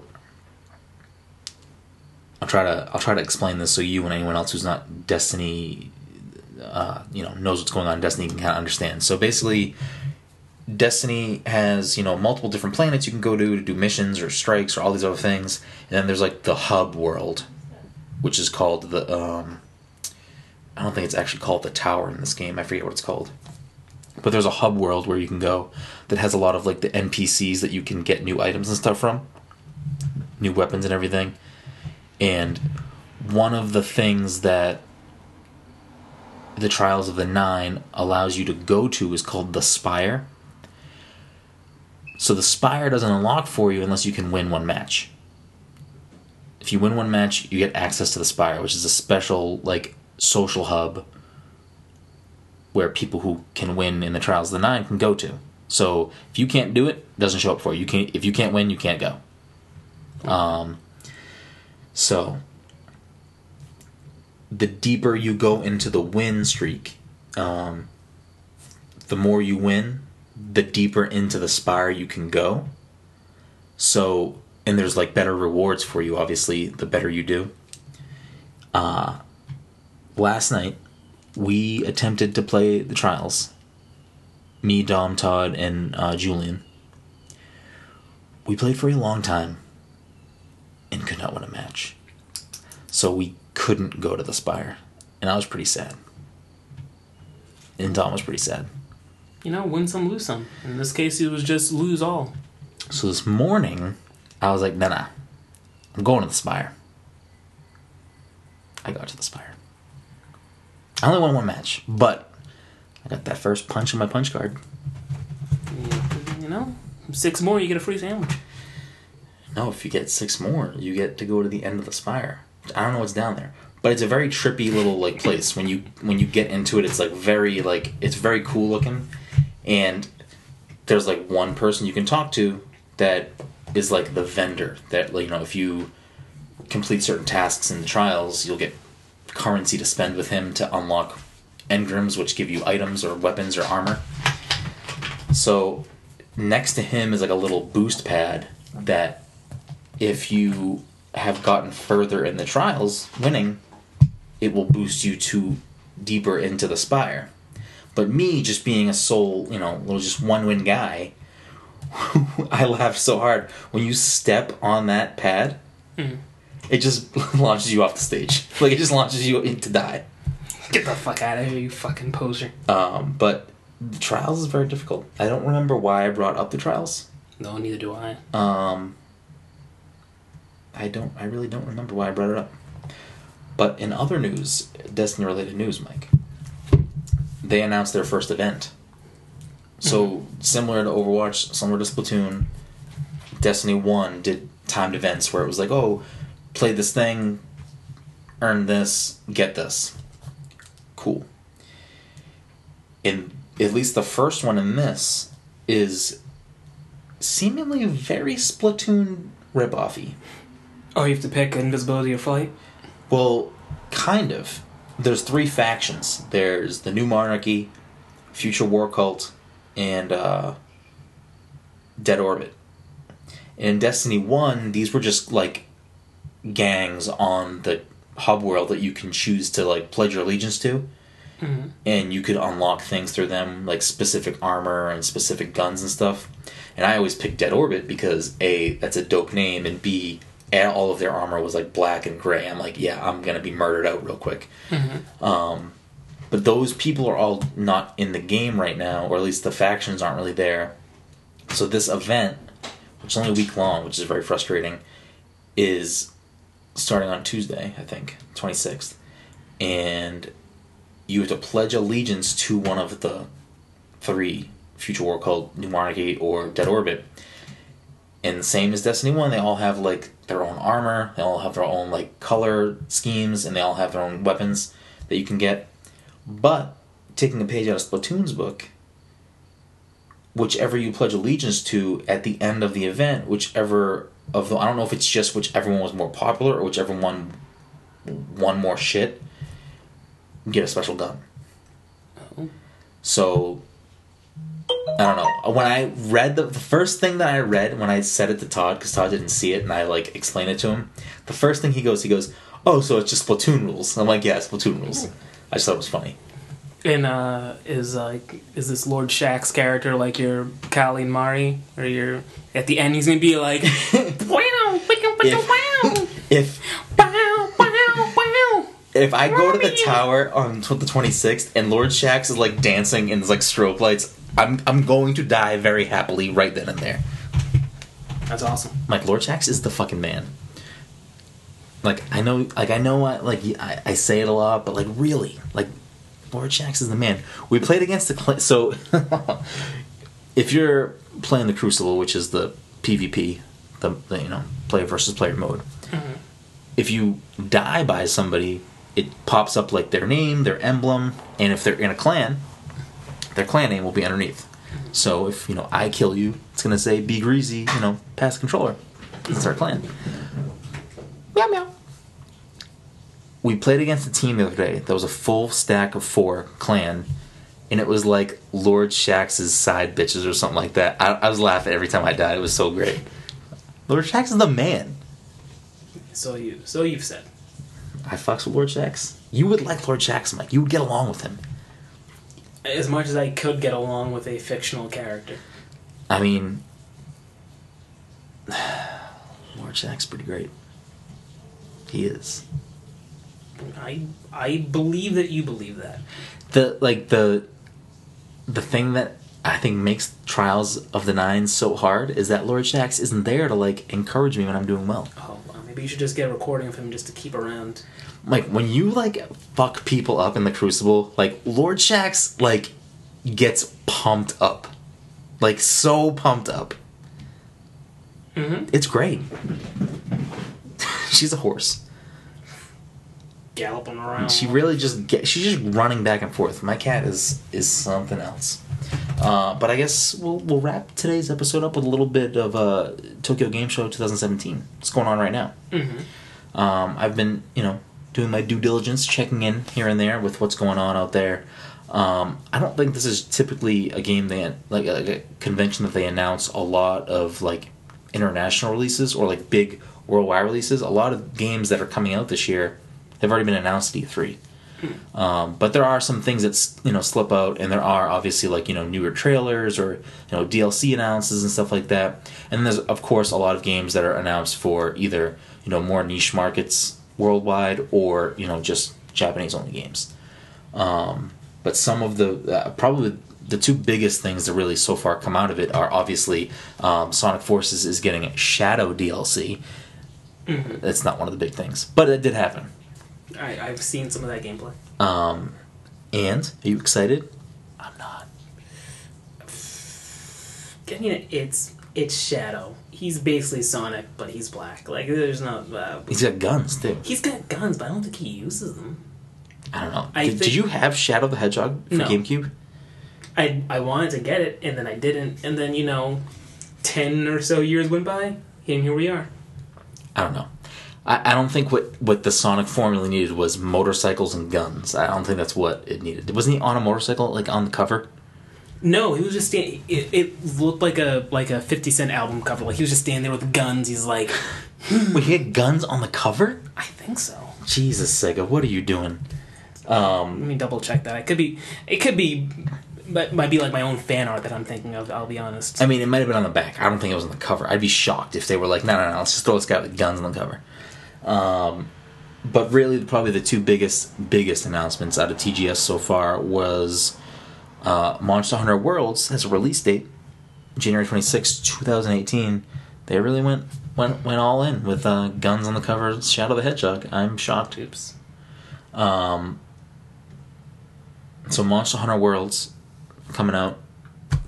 I'll try to I'll try to explain this so you and anyone else who's not Destiny, uh, you know, knows what's going on in Destiny can kind of understand. So basically, Destiny has you know multiple different planets you can go to to do missions or strikes or all these other things, and then there's like the hub world, which is called the um, I don't think it's actually called the tower in this game. I forget what it's called. But there's a hub world where you can go that has a lot of like the NPCs that you can get new items and stuff from, new weapons and everything. And one of the things that the Trials of the Nine allows you to go to is called the Spire. So the Spire doesn't unlock for you unless you can win one match. If you win one match, you get access to the Spire, which is a special like social hub where people who can win in the Trials of the Nine can go to. So if you can't do it, it doesn't show up for you. You can if you can't win, you can't go. Um, so the deeper you go into the win streak, um, the more you win, the deeper into the spire you can go. So and there's like better rewards for you. Obviously, the better you do. Uh, last night we attempted to play the trials. Me, Dom, Todd, and uh, Julian. We played for a long time and could not win a match. So we couldn't go to the Spire. And I was pretty sad. And Tom was pretty sad. You know, win some, lose some. In this case, it was just lose all. So this morning, I was like, nah, nah. I'm going to the Spire. I got to the Spire. I only won one match, but I got that first punch in my punch card. You know, six more, you get a free sandwich. No, if you get six more, you get to go to the end of the spire. I don't know what's down there, but it's a very trippy little like place. When you when you get into it, it's like very like it's very cool looking, and there's like one person you can talk to that is like the vendor. That you know, if you complete certain tasks in the trials, you'll get currency to spend with him to unlock engrams, which give you items or weapons or armor. So next to him is like a little boost pad that if you have gotten further in the trials, winning, it will boost you to deeper into the spire. But me just being a sole, you know, little just one win guy, <laughs> I laughed so hard when you step on that pad. It just <laughs> launches you off the stage. <laughs> Like it just launches you in to die. Get the fuck out of here, you fucking poser. Um, but the trials is very difficult. I don't remember why I brought up the trials. No, neither do I. Um, I don't. I really don't remember why I brought it up. But in other news, Destiny-related news, Mike, they announced their first event. So mm-hmm. similar to Overwatch, similar to Splatoon, Destiny One did timed events where it was like, oh, play this thing, earn this, get this. Cool. In at least the first one in this is seemingly very Splatoon ripoffy. Oh, you have to pick invisibility or flight? Well, kind of. There's three factions. There's the New Monarchy, Future War Cult, and uh, Dead Orbit. And in Destiny 1, these were just like gangs on the hub world that you can choose to like pledge your allegiance to. Mhm. And you could unlock things through them, like specific armor and specific guns and stuff. And I always picked Dead Orbit because A, that's a dope name, and B, and all of their armor was like black and gray. I'm like, yeah, I'm gonna be murdered out real quick. Um, but those people are all not in the game right now, or at least the factions aren't really there. So this event, which is only a week long, which is very frustrating, is starting on Tuesday, I think, 26th. And you have to pledge allegiance to one of the three Future War Cult New Monarchy or Dead Orbit. And same as Destiny One, they all have like their own armor, they all have their own like color schemes, and they all have their own weapons that you can get. But taking a page out of Splatoon's book, whichever you pledge allegiance to at the end of the event, whichever of the I don't know if it's just whichever one was more popular or whichever one won more shit, you get a special gun. Oh. So I don't know. When I read the, the first thing that I read when I said it to Todd, because Todd didn't see it, and I like explained it to him. The first thing he goes, he goes, "Oh, so it's just Splatoon rules." I'm like, "Yeah, it's Splatoon rules." I just thought it was funny. And uh, is like is this Lord Shaxx character like your Callie and Marie, or your at the end he's gonna be like, <laughs> wow, wow, wow, <laughs> If wow, wow, wow. if I go to the tower on the 26th and Lord Shaxx is like dancing and there's like strobe lights, I'm I'm going to die very happily right then and there. That's awesome. Like Lord Shaxx is the fucking man. Like I know, like I know, I, like I, I say it a lot, but like really, like Lord Shaxx is the man. We played against the cl- <laughs> so <laughs> if you're playing the Crucible, which is the PvP, the, the you know player versus player mode, mm-hmm. if you die by somebody, it pops up like their name, their emblem, and if they're in a clan, their clan name will be underneath. So if you know I kill you, it's gonna say "Be greasy," you know, pass controller. It's our clan. Meow meow. We played against a team the other day that was a full stack of four clan, and it was like Lord Shaxx's side bitches or something like that. I, I was laughing every time I died. It was so great. Lord Shaxx is the man. So you, so you've said. I fucks with Lord Shaxx. You would like Lord Shaxx, Mike. You would get along with him. As much as I could get along with a fictional character. I mean, <sighs> Lord Shaxx pretty great. He is. I I believe that you believe that. the like the the thing that I think makes Trials of the Nine so hard is that Lord Shaxx isn't there to like encourage me when I'm doing well. Oh, well, maybe you should just get a recording of him just to keep around. Like when you like fuck people up in the Crucible, like Lord Shaxx like gets pumped up, like so pumped up. Mm-hmm. It's great. <laughs> She's a horse. Galloping around. She really just get, she's just running back and forth. My cat is is something else. Uh, but I guess we'll we'll wrap today's episode up with a little bit of uh, Tokyo Game Show 2017. What's going on right now? Mm-hmm. Um, I've been you know doing my due diligence, checking in here and there with what's going on out there. Um, I don't think this is typically a game they like a, like a convention that they announce a lot of like international releases or like big worldwide releases. A lot of games that are coming out this year have already been announced at E3. Um, but there are some things that you know slip out, and there are obviously like you know newer trailers or you know DLC announces and stuff like that. And there's of course a lot of games that are announced for either you know more niche markets worldwide or you know just Japanese only games. Um, but some of the uh, probably the two biggest things that really so far come out of it are obviously um, Sonic Forces is getting a Shadow DLC. That's not one of the big things, but it did happen. I, I've seen some of that gameplay. Um, and are you excited? I'm not. I mean, it's it's Shadow. He's basically Sonic, but he's black. Like, there's not. Uh, He's got guns too. he's got guns, but I don't think he uses them. I don't know. I did, did you have Shadow the Hedgehog for No. GameCube? I I wanted to get it, and then I didn't, and then you know, ten or so years went by, and here we are. I don't know. I, I don't think what, what the Sonic formula needed was motorcycles and guns. I don't think that's what it needed. Wasn't he on a motorcycle, like on the cover? No, he was just standing. It, it looked like a like a Fifty Cent album cover. Like he was just standing there with guns. He's like, Wait, he had guns on the cover? I think so. Jesus, Sega, what are you doing? Let Um, me double check that. It could be. It could be. But might be like my own fan art that I'm thinking of. I'll be honest. I mean, it might have been on the back. I don't think it was on the cover. I'd be shocked if they were like, no, no, no, let's just throw this guy with guns on the cover. Um, but really, probably the two biggest biggest announcements out of TGS so far was uh, Monster Hunter Worlds has a release date, January twenty sixth, two thousand eighteen. They really went went went all in with uh, guns on the cover, Shadow the Hedgehog. I'm shocked. Oops. Um, so Monster Hunter Worlds coming out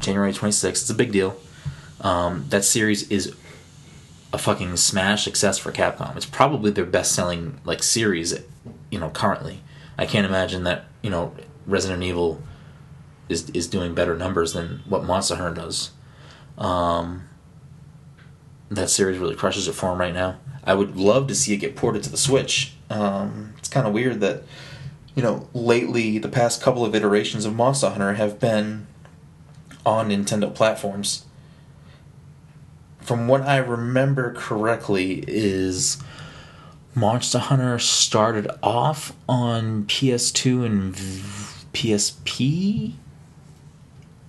January 26th. It's a big deal. Um, that series is a fucking smash success for Capcom. It's probably their best selling like series, you know, currently. I can't imagine that you know Resident Evil is is doing better numbers than what Monster Hunter does. Um, that series really crushes it for him right now. I would love to see it get ported to the Switch. Um, it's kind of weird that you know lately the past couple of iterations of Monster Hunter have been on Nintendo platforms. From what I remember correctly, is Monster Hunter started off on PS2 and PSP,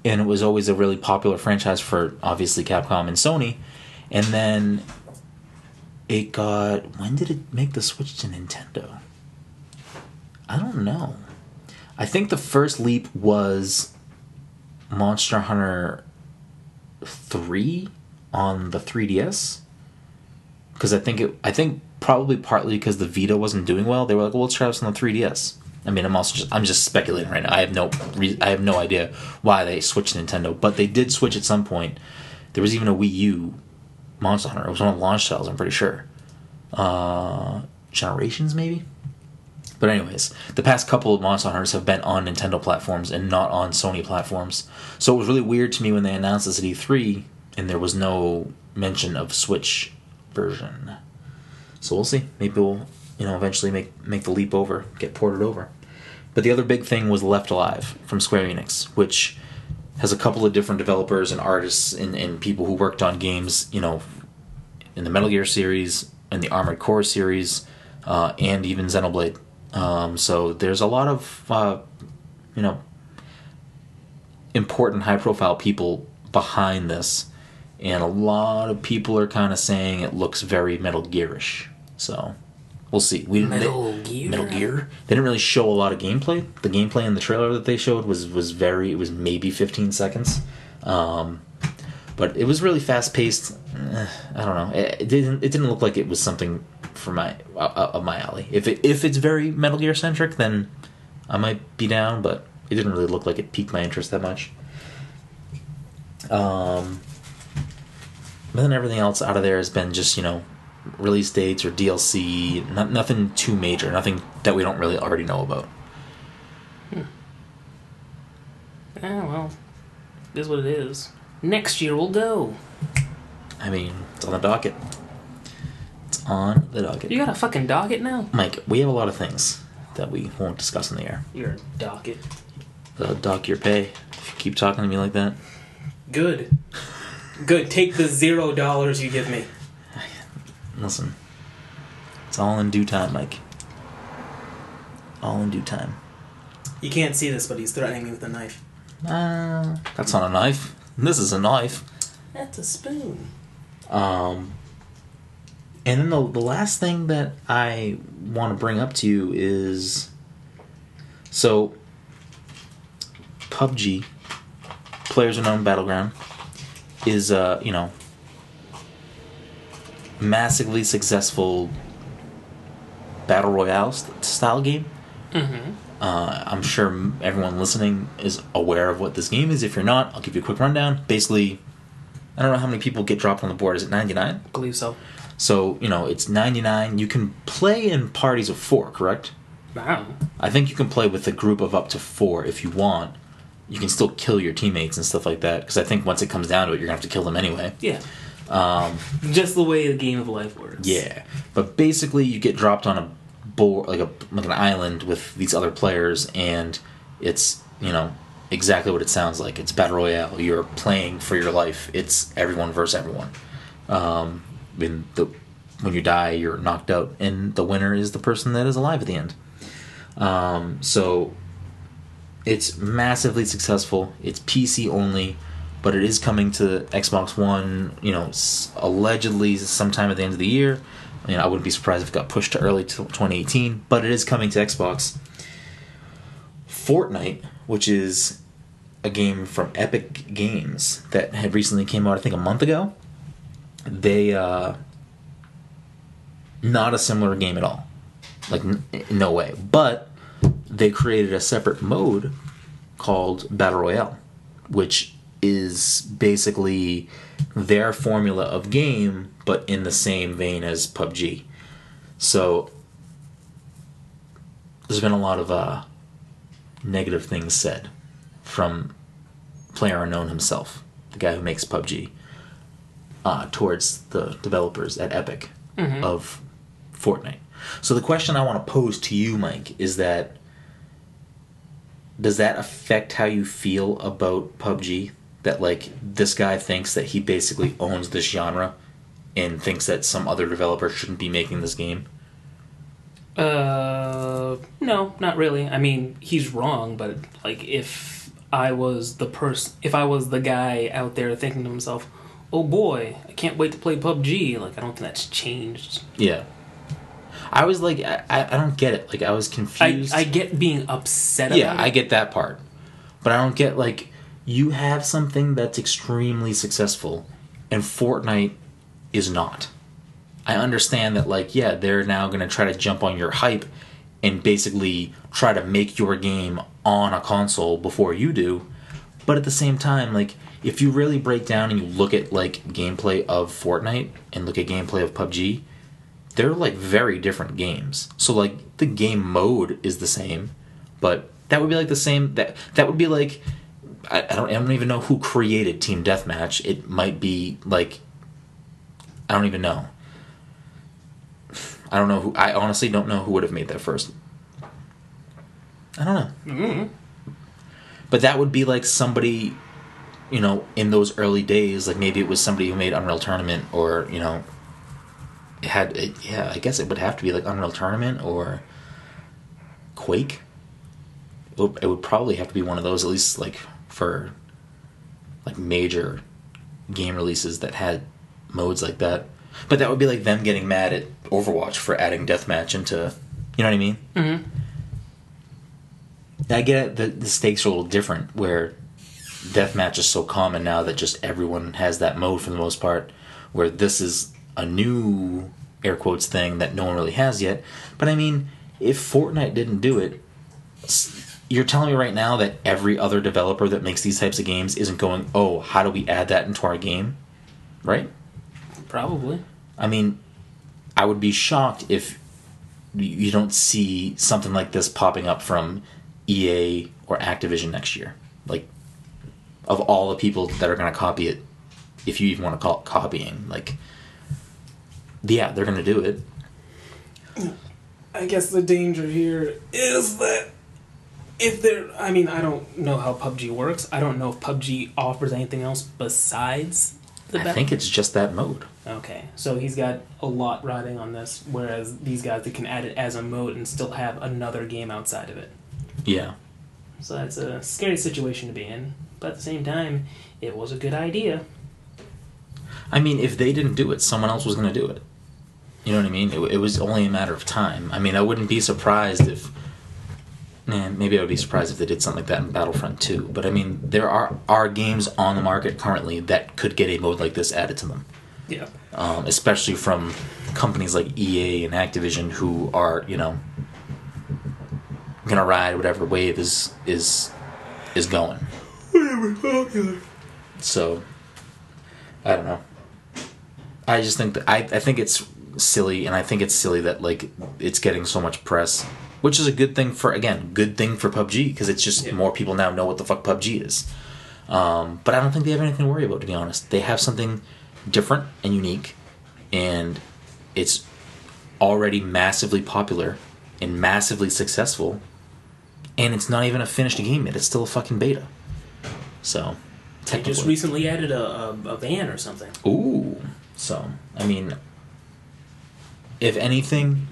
and it was always a really popular franchise for obviously Capcom and Sony. And then it got. When did it make the switch to Nintendo? I don't know. I think the first leap was Monster Hunter 3 on the 3DS. Because I think it, I think probably partly because the Vita wasn't doing well, they were like, "Well, let's try this on the 3DS." I mean, I'm also just I'm just speculating right now. I have no re- I have no idea why they switched Nintendo, but they did switch at some point. There was even a Wii U Monster Hunter. It was one of the launch titles, I'm pretty sure. Uh, Generations, maybe. But anyways, the past couple of Monster Hunters have been on Nintendo platforms and not on Sony platforms. So it was really weird to me when they announced this at E3 and there was no mention of Switch version. So we'll see. Maybe we'll, you know, eventually make make the leap over, get ported over. But the other big thing was Left Alive from Square Enix, which has a couple of different developers and artists and, and people who worked on games, you know, in the Metal Gear series, and the Armored Core series, uh, and even Xenoblade. Um, so there's a lot of, uh, you know, important high profile people behind this, and a lot of people are kind of saying it looks very Metal Gearish. So we'll see. We Metal they, Gear? Metal Gear. They didn't really show a lot of gameplay. The gameplay in the trailer that they showed was was very. It was maybe 15 seconds. Um, but it was really fast paced. I don't know. It, it didn't. It didn't look like it was something for my uh, up my alley. If it if it's very Metal Gear centric, then I might be down. But it didn't really look like it piqued my interest that much. Um, but then everything else out of there has been just you know release dates or DLC. Not, nothing too major. Nothing that we don't really already know about. Hmm. Yeah, well, it is what it is. Next year we'll go. I mean, it's on the docket. It's on the docket. You got a fucking docket now? Mike, we have a lot of things that we won't discuss in the air. You're a docket. They'll dock your pay if you keep talking to me like that. Good. Good. Take the zero dollars you give me. Listen, it's all in due time, Mike. All in due time. You can't see this, but he's threatening me with a knife. Uh, that's not a knife. This is a knife. That's a spoon. Um, and then the, the last thing that I want to bring up to you is so PUBG, Players Unknown Battleground, is uh, you know massively successful battle royale st- style game. Mm-hmm. Uh, I'm sure everyone listening is aware of what this game is. If you're not, I'll give you a quick rundown. Basically, I don't know how many people get dropped on the board. Is it 99? I believe so. So, you know, it's 99. You can play in parties of four, correct? Wow. I think you can play with a group of up to four if you want. You can still kill your teammates and stuff like that, because I think once it comes down to it, you're going to have to kill them anyway. Yeah. Um, Just the way the game of life works. yeah. But basically, you get dropped on a board, like, a, like an island with these other players, and it's, you know, exactly what it sounds like. It's Battle Royale. You're playing for your life, it's everyone versus everyone. Um, when the when you die, you're knocked out, and the winner is the person that is alive at the end. Um, so it's massively successful. It's PC only, but it is coming to Xbox One. You know, allegedly sometime at the end of the year. I wouldn't be surprised if it got pushed to early 2018, but it is coming to Xbox. Fortnite, which is a game from Epic Games that had recently came out, I think a month ago. They uh, not a similar game at all, like n- no way. But they created a separate mode called Battle Royale, which is basically their formula of game, but in the same vein as PUBG. So there's been a lot of uh, negative things said from Player Unknown himself, the guy who makes PUBG, uh, towards the developers at Epic of Fortnite. So the question I want to pose to you, Mike, is that does that affect how you feel about PUBG? That like this guy thinks that he basically owns this genre and thinks that some other developer shouldn't be making this game? Uh, no, not really. I mean, he's wrong, but like if I was the person, if I was the guy out there thinking to himself, "Oh boy, I can't wait to play PUBG," like I don't think that's changed. Yeah. I was like, I, I I don't get it. Like, I was confused. I get being upset yeah, I get that part. But I don't get, like, you have something that's extremely successful, and Fortnite is not. I understand that, like, yeah, they're now going to try to jump on your hype and basically try to make your game on a console before you do. But at the same time, like, if you really break down and you look at, like, gameplay of Fortnite and look at gameplay of PUBG, they're like very different games. So like the game mode is the same, but that would be like the same that that would be like I, I don't I don't even know who created Team Deathmatch. It might be like I don't even know. I don't know who I honestly don't know who would have made that first. I don't know. Mm-hmm. But that would be like somebody, you know, in those early days, like maybe it was somebody who made Unreal Tournament or, you know, it had it, yeah, I guess it would have to be like Unreal Tournament or Quake. It would, it would probably have to be one of those at least like for like major game releases that had modes like that. But that would be like them getting mad at Overwatch for adding deathmatch into, you know what I mean? Mhm. I get it. The, the stakes are a little different where deathmatch is so common now that just everyone has that mode for the most part. Where this is a new air quotes thing that no one really has yet. But I mean, if Fortnite didn't do it, you're telling me right now that every other developer that makes these types of games isn't going, oh, how do we add that into our game? Right? Probably. I mean, I would be shocked if you- you don't see something like this popping up from EA or Activision next year. Like, of all the people that are going to copy it, if you even want to call it copying, like, yeah, they're going to do it. I guess the danger here is that if there, I mean, I don't know how PUBG works. I don't know if PUBG offers anything else besides the. I ba- think it's just that mode. Okay, so he's got a lot riding on this, whereas these guys they can add it as a mode and still have another game outside of it. Yeah. So that's a scary situation to be in. But at the same time, it was a good idea. I mean, if they didn't do it, someone else was going to do it. You know what I mean? It, it was only a matter of time. I mean, I wouldn't be surprised if. Man, maybe I would be surprised if they did something like that in Battlefront 2. But I mean, there are are games on the market currently that could get a mode like this added to them, Yeah. um, especially from companies like EA and Activision who are, you know, gonna ride whatever wave is is is going. So, I don't know. I just think that I, I think it's silly, and I think it's silly that like it's getting so much press, which is a good thing for again, good thing for PUBG because it's just Yeah. more people now know what the fuck PUBG is. Um, but I don't think they have anything to worry about, to be honest. They have something different and unique, and it's already massively popular and massively successful, and it's not even a finished game yet. It's still a fucking beta. So, They just recently added a, a, a van or something. Ooh. So, I mean, if anything,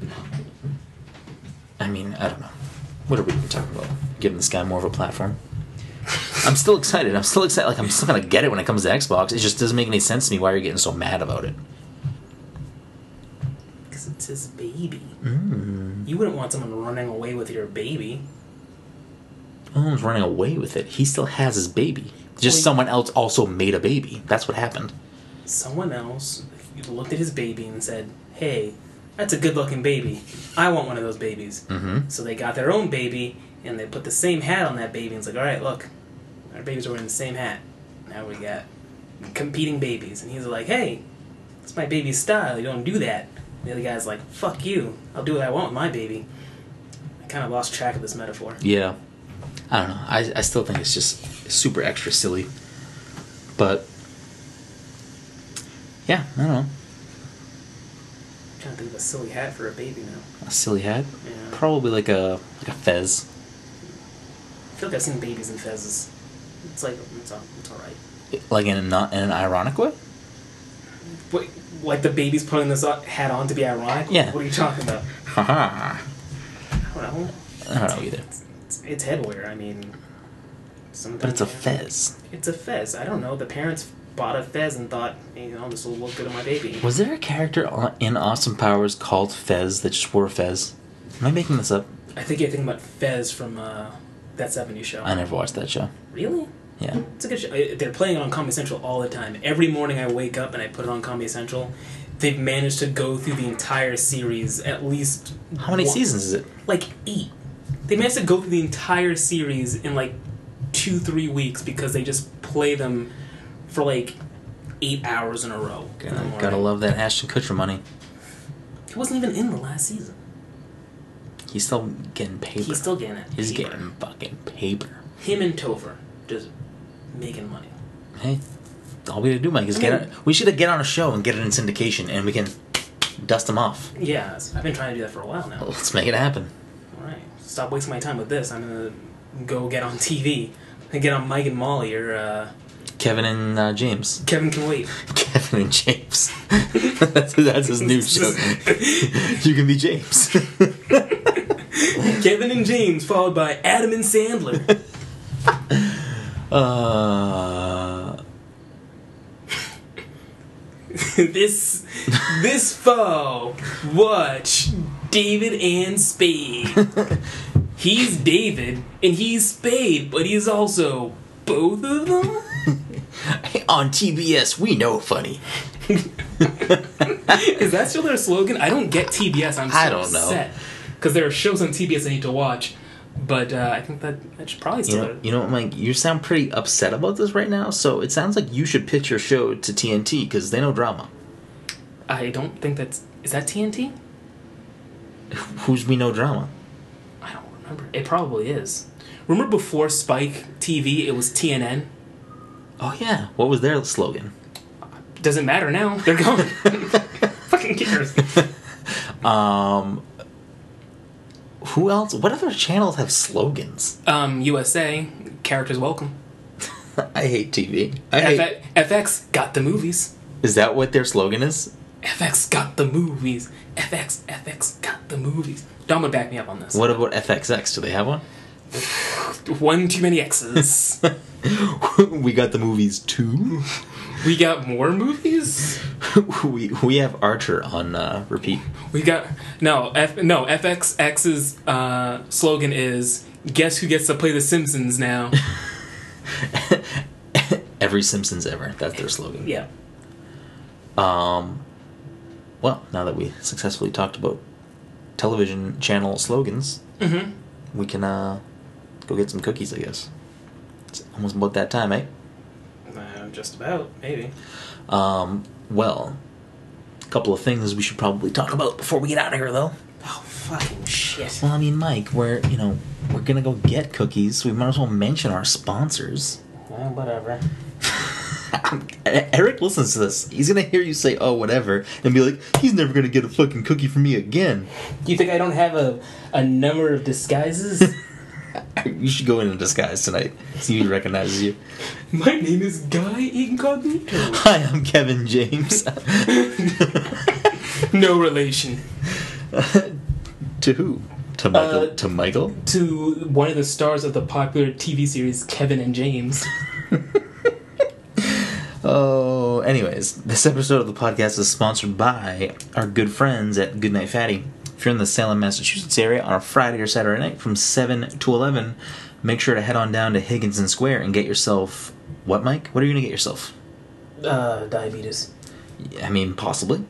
I mean, I don't know. What are we even talking about? Giving this guy more of a platform? I'm still excited. I'm still excited. Like, I'm still gonna get it when it comes to Xbox. It just doesn't make any sense to me why you're getting so mad about it. Because it's his baby. Mm. You wouldn't want someone running away with your baby. No one's running away with it. He still has his baby. Just Well, someone else also made a baby. That's what happened. Someone else looked at his baby and said, hey, that's a good looking baby. I want one of those babies. Mm-hmm. So they got their own baby and they put the same hat on that baby and it's like, all right, look, our babies are wearing the same hat. Now we got competing babies, and he's like, "Hey, it's my baby's style. You don't do that." And The other guy's like, "Fuck you. I'll do what I want with my baby." I kind of lost track of this metaphor. Yeah. I don't know. I, I still think it's just super extra silly. But yeah, I don't know. I'm trying to think of a silly hat for a baby now. A silly hat? Yeah. Probably like a like a fez. I feel like I've seen babies in fezzes. It's like it's, all, it's all right. Like in a not in an ironic way? Wait, like the baby's putting this hat on to be ironic? Yeah. What are you talking about? Haha. I don't know. I don't know either. It's, it's headwear. I mean, But it's a fez. It's a fez. I don't know. The parents bought a fez and thought, you know, this will look good on my baby. Was there a character on- in Austin Powers called Fez that just wore a fez? Am I making this up? I think you're thinking about Fez from uh, that '70s show. I never watched that show. Really? Yeah. It's a good show. They're playing it on Comedy Central all the time. Every morning I wake up and I put it on Comedy Central. They've managed to go through the entire series at least. How many one- seasons is it? Like eight. They managed to go through the entire series in like two, three weeks because they just play them for like eight hours in a row. in gotta love that Ashton Kutcher money. He wasn't even in the last season. He's still getting paper. He's still getting it. He's Paper. getting fucking paper. him and Topher just making money. Hey, all we gotta do, Mike, is I get. mean- on, we should get on a show and get it in syndication, and we can dust them off. Yeah, I've been trying to do that for a while now. Let's make it happen. All right, stop wasting my time with this. I'm gonna go get on TV and get on Mike and Molly or uh, Kevin and uh, James. Kevin can wait. <laughs> Kevin and James. that's, that's his new show. <laughs> you can be James. <laughs> Kevin and James, followed by Adam and Sandler. uh, this this fall, watch David and Spade. He's David and he's Spade, but he's also both of them. <laughs> on TBS, we know funny. <laughs> Is that still their slogan? I don't get TBS. I'm so I don't know. because there are shows on TBS I need to watch, but uh, I think that that should probably You still. know, you know what, Mike? You sound pretty upset about this right now. So it sounds like you should pitch your show to TNT because they know drama. I don't think that's is that TNT. Who's we know drama? I don't remember. It probably is. Remember before Spike TV, it was TNN. Oh yeah, what was their slogan? Doesn't matter now. They're gone. <laughs> Fucking cares. Um, who else? What other channels have slogans? Um, USA characters welcome. <laughs> I hate TV. I hate, FX got the movies. is that what their slogan is? FX got the movies. FX FX got the movies. Dom would back me up on this. What about FXX? Do they have one? One too many X's. <laughs> we got the movies too. we got more movies. <laughs> we we have Archer on uh, repeat. We got no F no FXX's uh, slogan is guess who gets to play the Simpsons now. <laughs> Every Simpsons ever. That's their slogan. yeah. Um, well, now that we successfully talked about television channel slogans, Mm-hmm. we can uh, go get some cookies, I guess. It's almost about that time, eh? Uh, just about maybe. Um, well, a couple of things we should probably talk about before we get out of here, though. Oh fucking shit. Well, I mean, Mike, we're you know we're gonna go get cookies. So we might as well mention our sponsors. Well, whatever. <laughs> Eric listens to this. He's gonna hear you say "oh whatever" and be like, "He's never gonna get a fucking cookie from me again." Do you think I don't have a a number of disguises? <laughs> <laughs> you should go in a disguise tonight. See who recognizes you. <laughs> My name is Guy Incognito. <laughs> Hi, I'm Kevin James. no relation to who? To Michael. Uh, to Michael. to one of the stars of the popular TV series Kevin and James. Oh, anyways, this episode of the podcast is sponsored by our good friends at Goodnight Fatty. You're in the Salem, Massachusetts area on a Friday or Saturday night from 7 to 11, make sure to head on down to Higginson Square and get yourself. What, Mike? What are you going to get yourself? Uh, diabetes. I mean, possibly.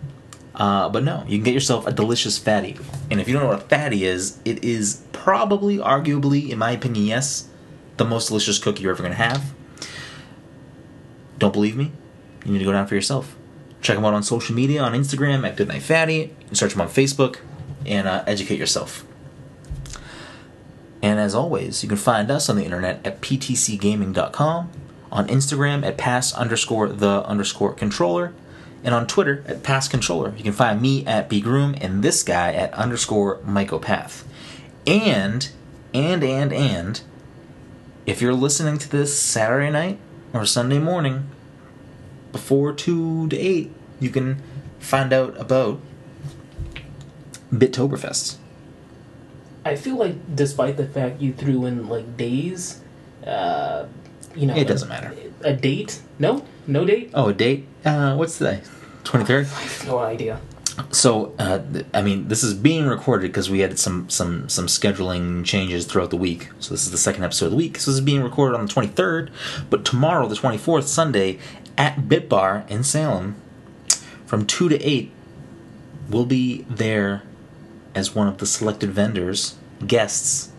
Uh, but no, you can get yourself a delicious fatty. And if you don't know what a fatty is, it is probably, arguably, in my opinion, yes, the most delicious cookie you're ever going to have. Don't believe me? You need to go down for yourself. Check them out on social media on Instagram at Goodnight Fatty. Search them on Facebook and uh, educate yourself. And as always, you can find us on the internet at ptcgaming.com, on Instagram at pass underscore the underscore controller, and on Twitter at pass controller. You can find me at bgroom and this guy at underscore mycopath. And, and, and, and, if you're listening to this Saturday night or Sunday morning before 2 to 8, you can find out about Bittoberfest. I feel like, despite the fact you threw in like days, uh, you know, It doesn't matter. A date? No, no date. Oh, a date? Uh, what's today? 23rd? I have no idea. So, uh, th- I mean, this is being recorded because we had some some some scheduling changes throughout the week. So this is the second episode of the week. So this is being recorded on the 23rd, but tomorrow, the 24th, Sunday, at Bit Bar in Salem, from two to eight, we'll be there as one of the selected vendors, guests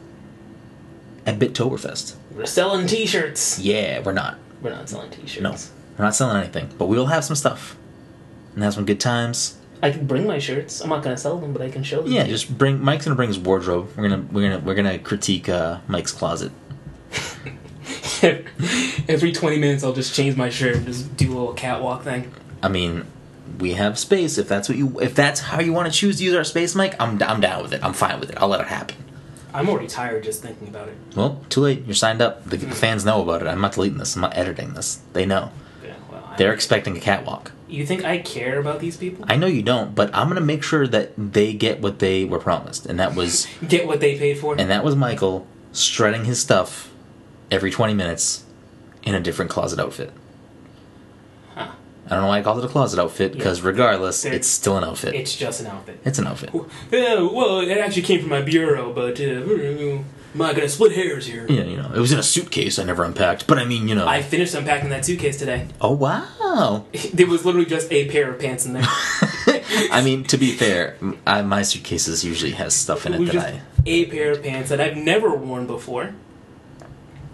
at Bittoberfest. We're selling T-shirts. Yeah, we're not. We're not selling T-shirts. No, we're not selling anything, but we will have some stuff and have some good times. I can bring my shirts. I'm not gonna sell them, but I can show them. Yeah, just bring. Mike's gonna bring his wardrobe. We're gonna we're gonna we're gonna critique uh, Mike's closet. <laughs> Every 20 minutes, I'll just change my shirt and just do a little catwalk thing. I mean, we have space. If that's what you if that's how you want to choose to use our space, Mike, I'm I'm down with it. I'm fine with it. I'll let it happen. I'm already tired just thinking about it. Well, too late. You're signed up. The, the fans know about it. I'm not deleting this. I'm not editing this. They know. Yeah, well, They're expecting a catwalk. You think I care about these people? I know you don't, but I'm gonna make sure that they get what they were promised, and that was <laughs> Get what they paid for? and that was Michael strutting his stuff every 20 minutes in a different closet outfit. I don't know why I called it a closet outfit because regardless, There- it's still an outfit. It's just an outfit. It's an outfit. Yeah, well, it actually came from my bureau, but uh, I'm not gonna split hairs here. Yeah, you know, it was in a suitcase I never unpacked, but I mean, you know. I finished unpacking that suitcase today. oh wow. <laughs> There was literally just a pair of pants in there. <laughs> I mean, to be fair, I, my suitcases usually has stuff in It it that just I. a pair of pants that I've never worn before.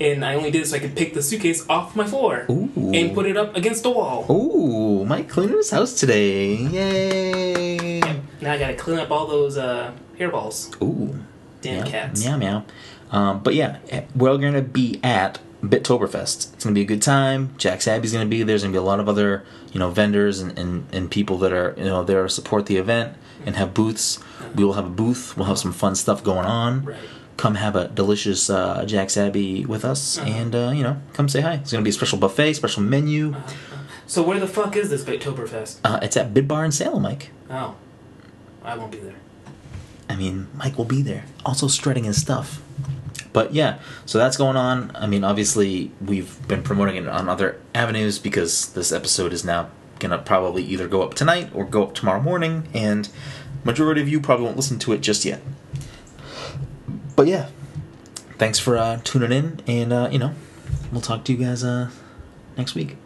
And I only did it so I could pick the suitcase off my floor Ooh. and put it up against the wall. Ooh, Mike cleaning his house today. Yay. Now I gotta clean up all those uh, hairballs. Ooh. Damn cats. Meow meow. Um, but yeah, eh, we're gonna be at Bittoberfest. It's gonna be a good time. Jack Sabby's gonna be there. There's gonna be a lot of other you know vendors and, and, and people that are you know there to support the event and have booths. We will have a booth. We'll have some fun stuff going on. Right. Come have a delicious uh, Jack Sabby with us, Uh-huh. and uh, you know come say hi. It's gonna be a special buffet, special menu. So where the fuck is this Bittoberfest? Uh, it's at Bit Bar in Salem, Mike. Oh, I won't be there. I mean, Mike will be there, also strutting his stuff. But yeah, so that's going on. I mean, obviously, we've been promoting it on other avenues because this episode is now gonna probably either go up tonight or go up tomorrow morning, and majority of you probably won't listen to it just yet. But yeah, thanks for uh, tuning in, and uh, you know, we'll talk to you guys uh, next week.